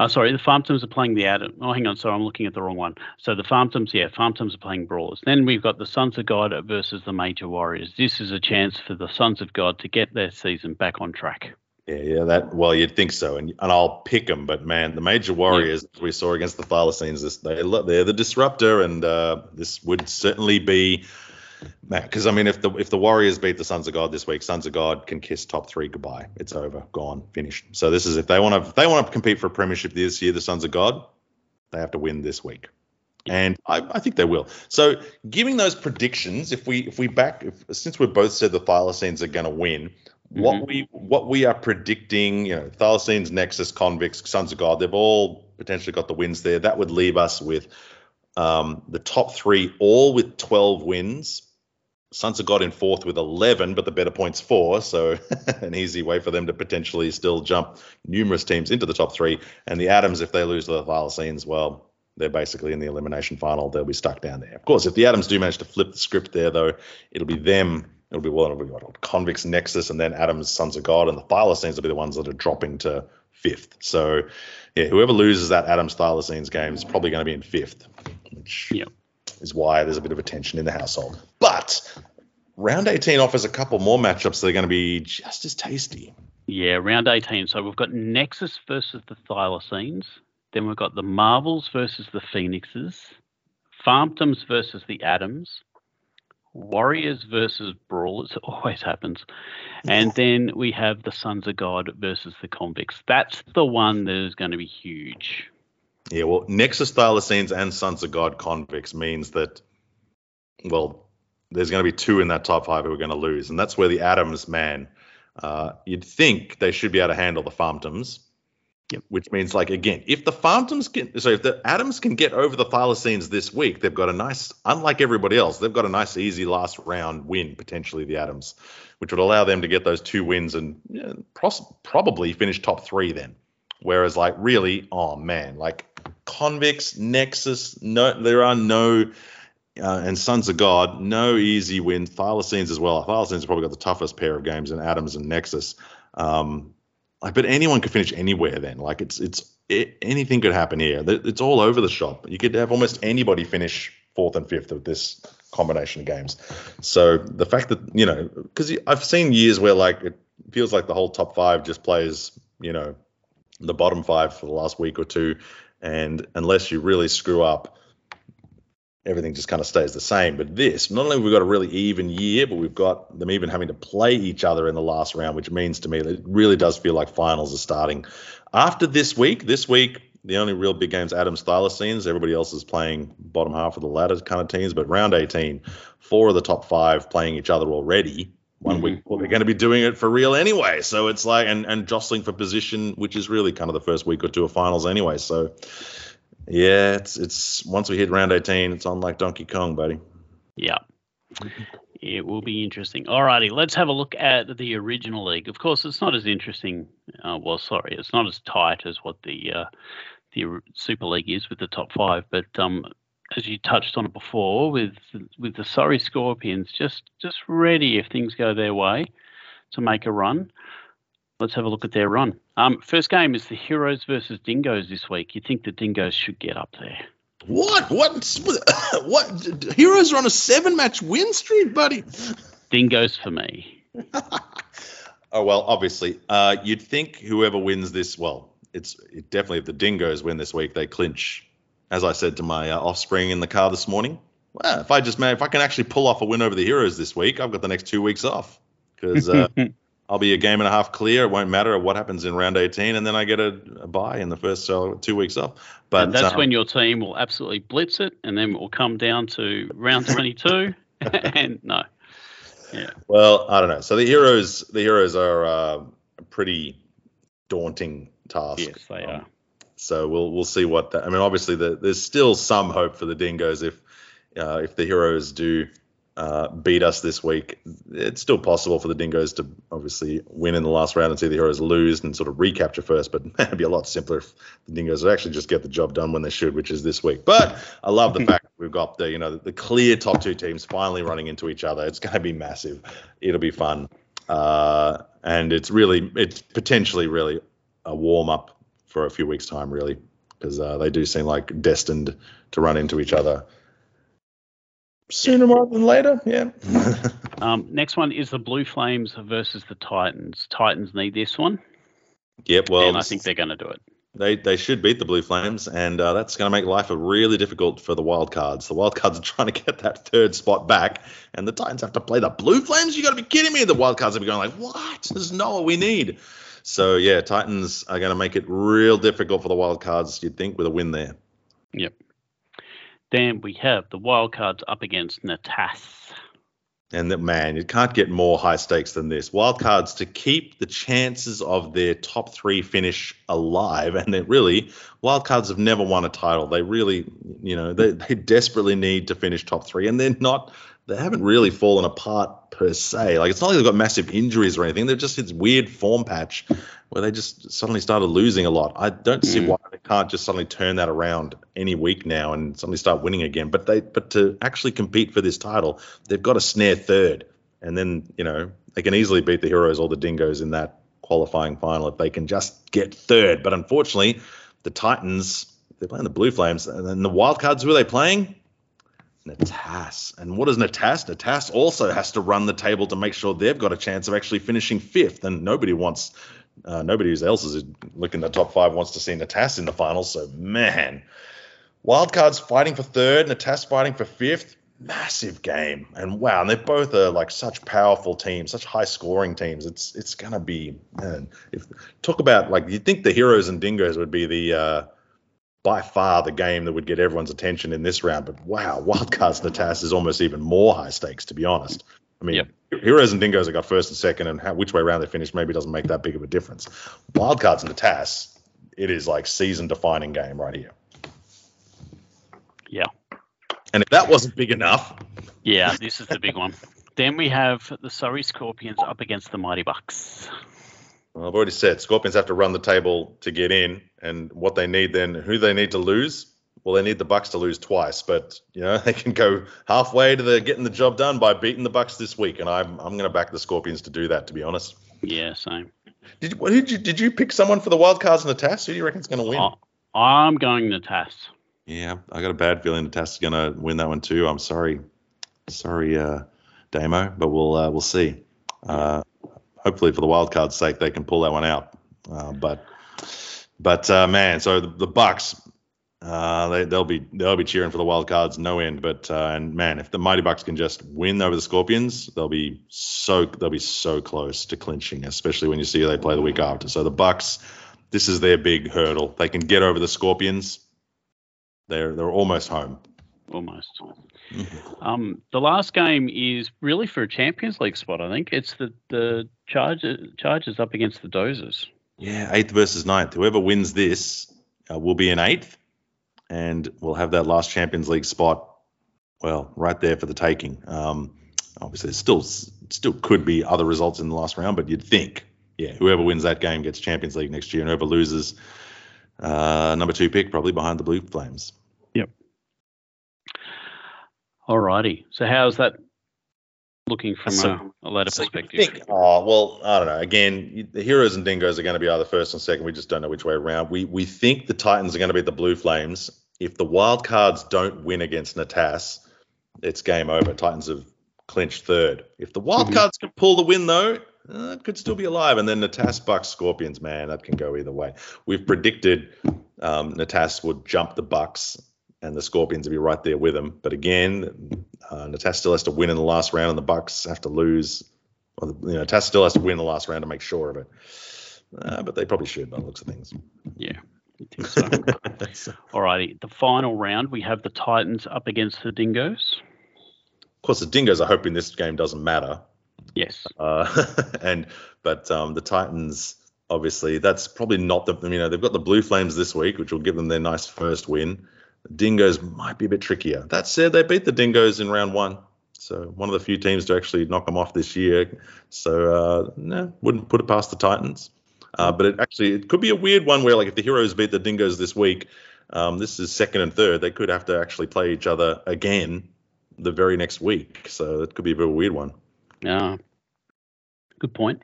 uh, sorry, the Phantoms are playing the Adam. Oh, hang on. Sorry, I'm looking at the wrong one. So the Phantoms, yeah, Phantoms are playing Brawlers. Then we've got the Sons of God versus the Major Warriors. This is a chance for the Sons of God to get their season back on track. Yeah, yeah, that well, you'd think so, and and I'll pick them, but man, the major warriors yeah. we saw against the Thylacines, this they they're the disruptor, and uh, this would certainly be, because I mean, if the if the Warriors beat the Sons of God this week, Sons of God can kiss top three goodbye. It's over, gone, finished. So this is if they want to if they want to compete for a premiership this year, the Sons of God, they have to win this week. And I, I, think they will. So, giving those predictions, if we if we back, if, since we've both said the Thylacines are going to win, Mm-hmm. What we what we are predicting, you know, Thylacines, Nexus, Convicts, Sons of God, they've all potentially got the wins there. That would leave us with um, the top three, all with 12 wins. Sons of God in fourth with 11, but the better points for, so (laughs) an easy way for them to potentially still jump numerous teams into the top three. And the Atoms, if they lose the Thylacines, well, they're basically in the elimination final. They'll be stuck down there. Of course, if the Atoms do manage to flip the script there, though, it'll be them It'll be well, it'll be what, Convicts Nexus, and then Adam's Sons of God, and the Thylacines will be the ones that are dropping to fifth. So, yeah, whoever loses that Atoms Thylacines game is probably going to be in fifth, which yep. is why there's a bit of a tension in the household. But round 18 offers a couple more matchups that are going to be just as tasty. Yeah, round 18. So we've got Nexus versus the Thylacines. Then we've got the Marvels versus the Phoenixes. Phantoms versus the Atoms. Warriors versus Brawlers. (laughs) It always happens. And then we have the Sons of God versus the Convicts. That's the one that is going to be huge. Yeah, well, Nexus Thylacines and Sons of God Convicts means that, well, there's going to be two in that top five who are going to lose. And that's where the Atoms, man, uh, you'd think they should be able to handle the Phantoms. Yep. Which means, like, again, if the Phantoms can, so if the Atoms can get over the Thylacines this week, they've got a nice, unlike everybody else, they've got a nice, easy last round win, potentially, the Atoms, which would allow them to get those two wins and you know, pros- probably finish top three then. Whereas, like, really, oh man, like, Convicts, Nexus, no, there are no, uh, and Sons of God, no easy win. Thylacines as well. Thylacines probably got the toughest pair of games in Atoms and Nexus. Um, like, but anyone could finish anywhere then. Like, it's it's it, anything could happen here. It's all over the shop. You could have almost anybody finish fourth and fifth of this combination of games. So the fact that you know, because I've seen years where like it feels like the whole top five just plays, you know, the bottom five for the last week or two, and unless you really screw up, everything just kind of stays the same. But this, not only we've we got a really even year, but we've got them even having to play each other in the last round, which means to me that it really does feel like finals are starting. After this week, this week, the only real big games, Atoms Thylacines. Everybody else is playing bottom half of the ladder kind of teams. But round 18, four of the top five playing each other already. One mm-hmm. week, well, they're going to be doing it for real anyway. So it's like, and, and jostling for position, which is really kind of the first week or two of finals anyway. So yeah, it's it's once we hit round 18, it's on like Donkey Kong, buddy. Yeah. It will be interesting. Alrighty, let's have a look at the original league. Of course, it's not as interesting. Uh, well, sorry, it's not as tight as what the uh, the Super League is with the top five. But um, as you touched on it before, with with the Surrey Scorpions just just ready if things go their way to make a run. Let's have a look at their run. Um, first game is the Heroes versus Dingoes this week. You think the Dingoes should get up there? What? What? (laughs) What? Heroes are on a seven-match win streak, buddy. Dingoes for me. (laughs) oh well, obviously, uh, you'd think whoever wins this, well, it's it definitely if the Dingoes win this week, they clinch. As I said to my uh, offspring in the car this morning, well, if I just if I can actually pull off a win over the Heroes this week, I've got the next two weeks off because uh, (laughs) I'll be a game and a half clear. It won't matter what happens in round 18, and then I get a, a bye in the first uh, two weeks off. But and that's um, when your team will absolutely blitz it, and then it will come down to round 22, (laughs) and no, yeah. Well, I don't know. So the heroes, the heroes are uh, a pretty daunting task. Yes, they um, are. So we'll we'll see what that. I mean, obviously, the, there's still some hope for the Dingoes if uh, if the heroes do uh, beat us this week. It's still possible for the Dingoes to obviously win in the last round and see the Heroes lose and sort of recapture first, but (laughs) it'd be a lot simpler if the Dingoes would actually just get the job done when they should, which is this week. But I love the (laughs) fact we've got the you know the clear top two teams finally running into each other. It's going to be massive. It'll be fun, uh, and it's really it's potentially really a warm up for a few weeks time, really, because uh, they do seem like destined to run into each other sooner rather than later. Yeah. (laughs) um, next one is the Blue Flames versus the Titans. Titans need this one. Yep. Well, and I think they're going to do it. They they should beat the Blue Flames, and uh, that's going to make life really difficult for the Wildcards. The Wildcards are (laughs) trying to get that third spot back, and the Titans have to play the Blue Flames. You got to be kidding me! The Wildcards will be going like, "What? This is not what we need." So yeah, Titans are going to make it real difficult for the Wildcards. You'd think with a win there. Yep. Then we have the wildcards up against Natas. And that man, you can't get more high stakes than this. Wildcards to keep the chances of their top three finish alive, and it really, wildcards have never won a title. They really, you know, they, they desperately need to finish top three, and they're not. They haven't really fallen apart per se. Like it's not like they've got massive injuries or anything. They're just this weird form patch where they just suddenly started losing a lot. I don't see mm. why they can't just suddenly turn that around any week now and suddenly start winning again. But they but to actually compete for this title, they've got to snare third, and then you know they can easily beat the Heroes or the Dingoes in that qualifying final if they can just get third. But unfortunately, the Titans they're playing the Blue Flames, and then the Wildcards who are they playing? Natas. And what is Natas? Natas also has to run the table to make sure they've got a chance of actually finishing fifth. And nobody wants uh, nobody else is looking the top five wants to see Natas in the finals. So man, wildcards fighting for third, Natas fighting for fifth. Massive game, and wow, and they both are like such powerful teams, such high scoring teams. It's it's gonna be man. If talk about like you think the heroes and dingoes would be the uh, by far the game that would get everyone's attention in this round. But wow, Wildcards Natas is almost even more high stakes, to be honest. I mean, yep. Heroes and Dingoes have got first and second, and how, which way around they finish maybe doesn't make that big of a difference. Wildcards and Natas, it is like season defining game right here. Yeah. And if that wasn't big enough. Yeah, this is the big one. (laughs) Then we have the Surrey Scorpions up against the Mighty Bucks. Well, I've already said Scorpions have to run the table to get in, and what they need then, who they need to lose. Well, they need the Bucks to lose twice, but you know (laughs) they can go halfway to the getting the job done by beating the Bucks this week, and I'm I'm going to back the Scorpions to do that. To be honest. Yeah, same. Did what did you did you pick someone for the wild cards in the Tass? Who do you reckon is going to win? Oh, I'm going the Tass. Yeah, I got a bad feeling the Tass is going to win that one too. I'm sorry, sorry, uh, Damo, but we'll uh, we'll see. Uh, hopefully, for the wild card's sake, they can pull that one out. Uh, but but uh, man, so the, the Bucks, uh, they, they'll be they'll be cheering for the wild cards, no end. But uh, and man, if the Mighty Bucks can just win over the Scorpions, they'll be so they'll be so close to clinching, especially when you see they play the week after. So the Bucks, this is their big hurdle. They can get over the Scorpions. They're they're almost home. Almost. Mm-hmm. Um, the last game is really for a Champions League spot. I think it's the the Chargers Chargers up against the Dozers. Yeah, eighth versus ninth. Whoever wins this uh, will be in eighth and we'll have that last Champions League spot, well, right there for the taking. Um, obviously, still still could be other results in the last round, but you'd think, yeah, whoever wins that game gets Champions League next year, and whoever loses, uh, number two pick probably behind the Blue Flames. Yep. Alrighty. So how's that looking from so, a, a later so perspective? Think, oh well, I don't know. Again, the heroes and dingoes are going to be either first or second. We just don't know which way around. We we think the Titans are going to be the Blue Flames, if the wild cards don't win against Natas, it's game over. Titans have clinched third. If the wild mm-hmm. cards can pull the win though, uh, it could still be alive. And then Natas Bucks Scorpions, man, that can go either way. We've predicted um, Natas would jump the Bucks and the Scorpions will be right there with them. But again, uh, Natas still has to win in the last round, and the Bucks have to lose. Well, you know, Natas still has to win the last round to make sure of it. Uh, but they probably should by the looks of things. Yeah so. (laughs) Alrighty, the final round we have the Titans up against the Dingoes. Of course, the Dingoes are hoping this game doesn't matter. Yes. Uh, (laughs) and but um, the Titans, obviously, that's probably not the. You know, they've got the Blue Flames this week, which will give them their nice first win. Dingoes might be a bit trickier. That said, they beat the Dingoes in round one. So one of the few teams to actually knock them off this year. So uh, no, wouldn't put it past the Titans. Uh, but it actually it could be a weird one where like if the heroes beat the dingoes this week, um, this is second and third. They could have to actually play each other again the very next week. So it could be a very weird one. Yeah, good point.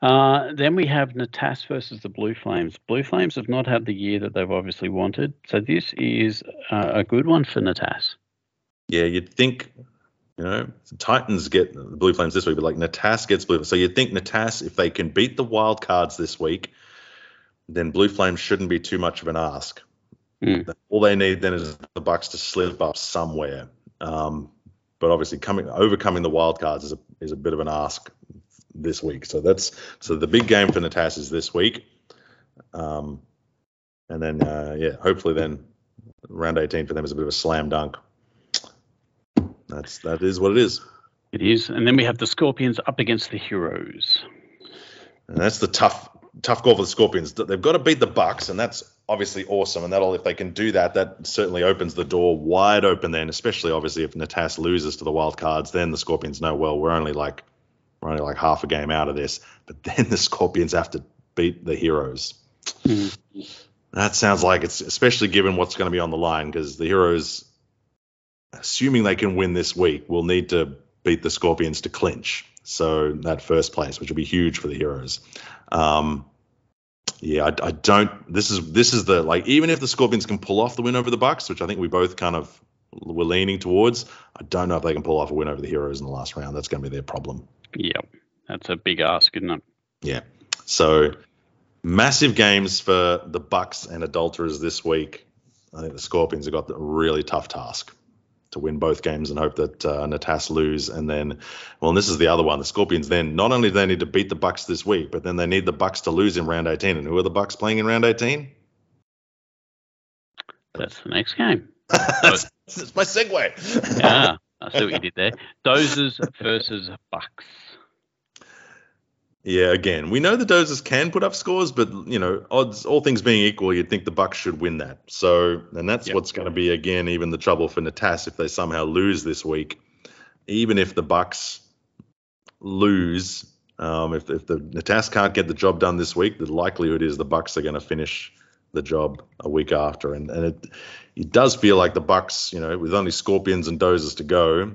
Uh, then we have Natas versus the Blue Flames. Blue Flames have not had the year that they've obviously wanted, so this is uh, a good one for Natas. Yeah, you'd think you know, the Titans get the Blue Flames this week, but like Natas gets Blue. So you'd think Natas, if they can beat the Wild Cards this week, then Blue Flames shouldn't be too much of an ask. Mm. All they need then is the Bucks to slip up somewhere. Um, but obviously, coming overcoming the Wild Cards is a is a bit of an ask this week. So that's so the big game for Natas is this week. Um, and then uh, yeah, hopefully then round 18 for them is a bit of a slam dunk that's that is what it is. It is, and then we have the Scorpions up against the Heroes. And that's the tough tough goal for the Scorpions. They've got to beat the Bucks, and that's obviously awesome. And that'll if they can do that, that certainly opens the door wide open. Then, especially obviously if Natas loses to the wild cards, then the Scorpions know well we're only like we're only like half a game out of this. But (laughs) then the Scorpions have to beat the Heroes. Mm-hmm. That sounds like it's especially given what's going to be on the line because the Heroes assuming they can win this week, will need to beat the Scorpions to clinch. So that first place, which will be huge for the Heroes. Um, yeah, I, I, don't. This is this is the like even if the Scorpions can pull off the win over the Bucks, which I think we both kind of were leaning towards. I don't know if they can pull off a win over the Heroes in the last round. That's going to be their problem. Yep, that's a big ask, isn't it? Yeah. So Massive games for the Bucks and Adulterers this week. I think the Scorpions have got a really tough task to win both games and hope that uh, Natas lose. And then, well, and this is the other one. The Scorpions then not only do they need to beat the Bucks this week, but then they need the Bucks to lose in round 18. And who are the Bucks playing in round 18? That's the next game. That's, that's my segue. (laughs) yeah, I see what you did there. Dozers versus Bucks. Yeah, again, we know the Dozers can put up scores, but you know, odds, all things being equal, you'd think the Bucks should win that. So, and that's yep. what's going to be again even the trouble for Natas if they somehow lose this week. Even if the Bucks lose, um, if if the Natas can't get the job done this week, the likelihood is the Bucks are going to finish the job a week after, and and it it does feel like the Bucks, you know, with only Scorpions and Dozers to go,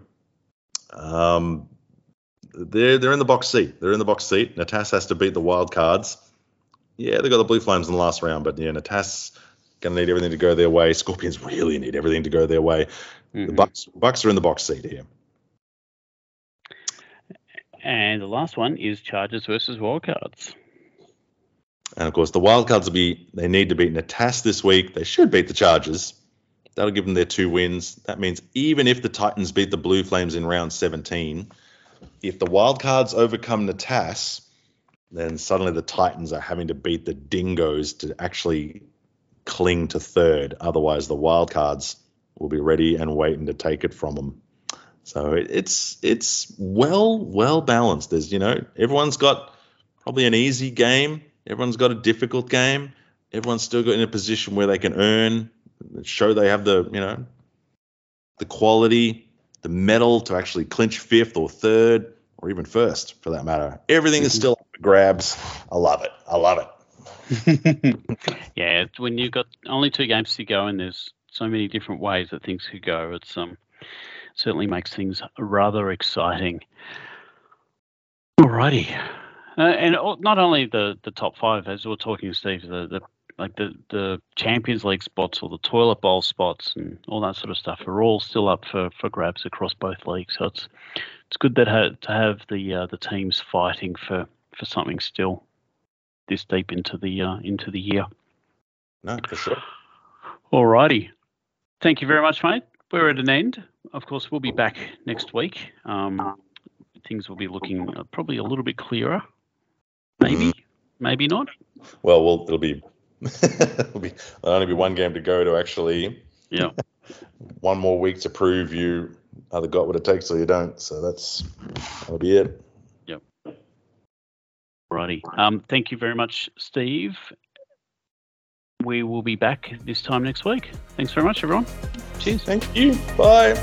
um, they're they're in the box seat. They're in the box seat. Natas has to beat the wild cards. Yeah, they got the Blue Flames in the last round, but yeah, Natas gonna need everything to go their way. Scorpions really need everything to go their way. Mm-hmm. The Bucks Bucks are in the box seat here. And the last one is Chargers versus Wildcards. And of course, the Wildcards will be they need to beat Natas this week. They should beat the Chargers. That'll give them their two wins. That means even if the Titans beat the Blue Flames in round 17, if the Wildcards overcome Natas, then suddenly the Titans are having to beat the Dingoes to actually cling to third. Otherwise, the Wildcards will be ready and waiting to take it from them. So it's it's well well balanced. There's you know everyone's got probably an easy game. Everyone's got a difficult game. Everyone's still got in a position where they can earn, show they have the you know the quality the mettle to actually clinch fifth or third or even first for that matter. Everything is still grabs. I love it. I love it. (laughs) yeah, when you've got only two games to go and there's so many different ways that things could go, it's um certainly makes things rather exciting. Alrighty. Uh, and not only the, the top five, as we are talking, Steve, the, the like the the Champions League spots or the toilet bowl spots and all that sort of stuff are all still up for, for grabs across both leagues. So it's it's good that ha- to have the uh, the teams fighting for, for something still this deep into the uh, into the year. No, for sure. Alrighty, thank you very much, mate. We're at an end. Of course, we'll be back next week. Um, things will be looking uh, probably a little bit clearer. Maybe, mm. maybe not. Well, well, it'll be (laughs) It'll be there'll only be one game to go to actually. Yeah. (laughs) one more week to prove you either got what it takes or you don't. So that's that'll be it. Yep. Righty. Um, thank you very much, Steve. We will be back this time next week. Thanks very much, everyone. Cheers. Thank you. Bye.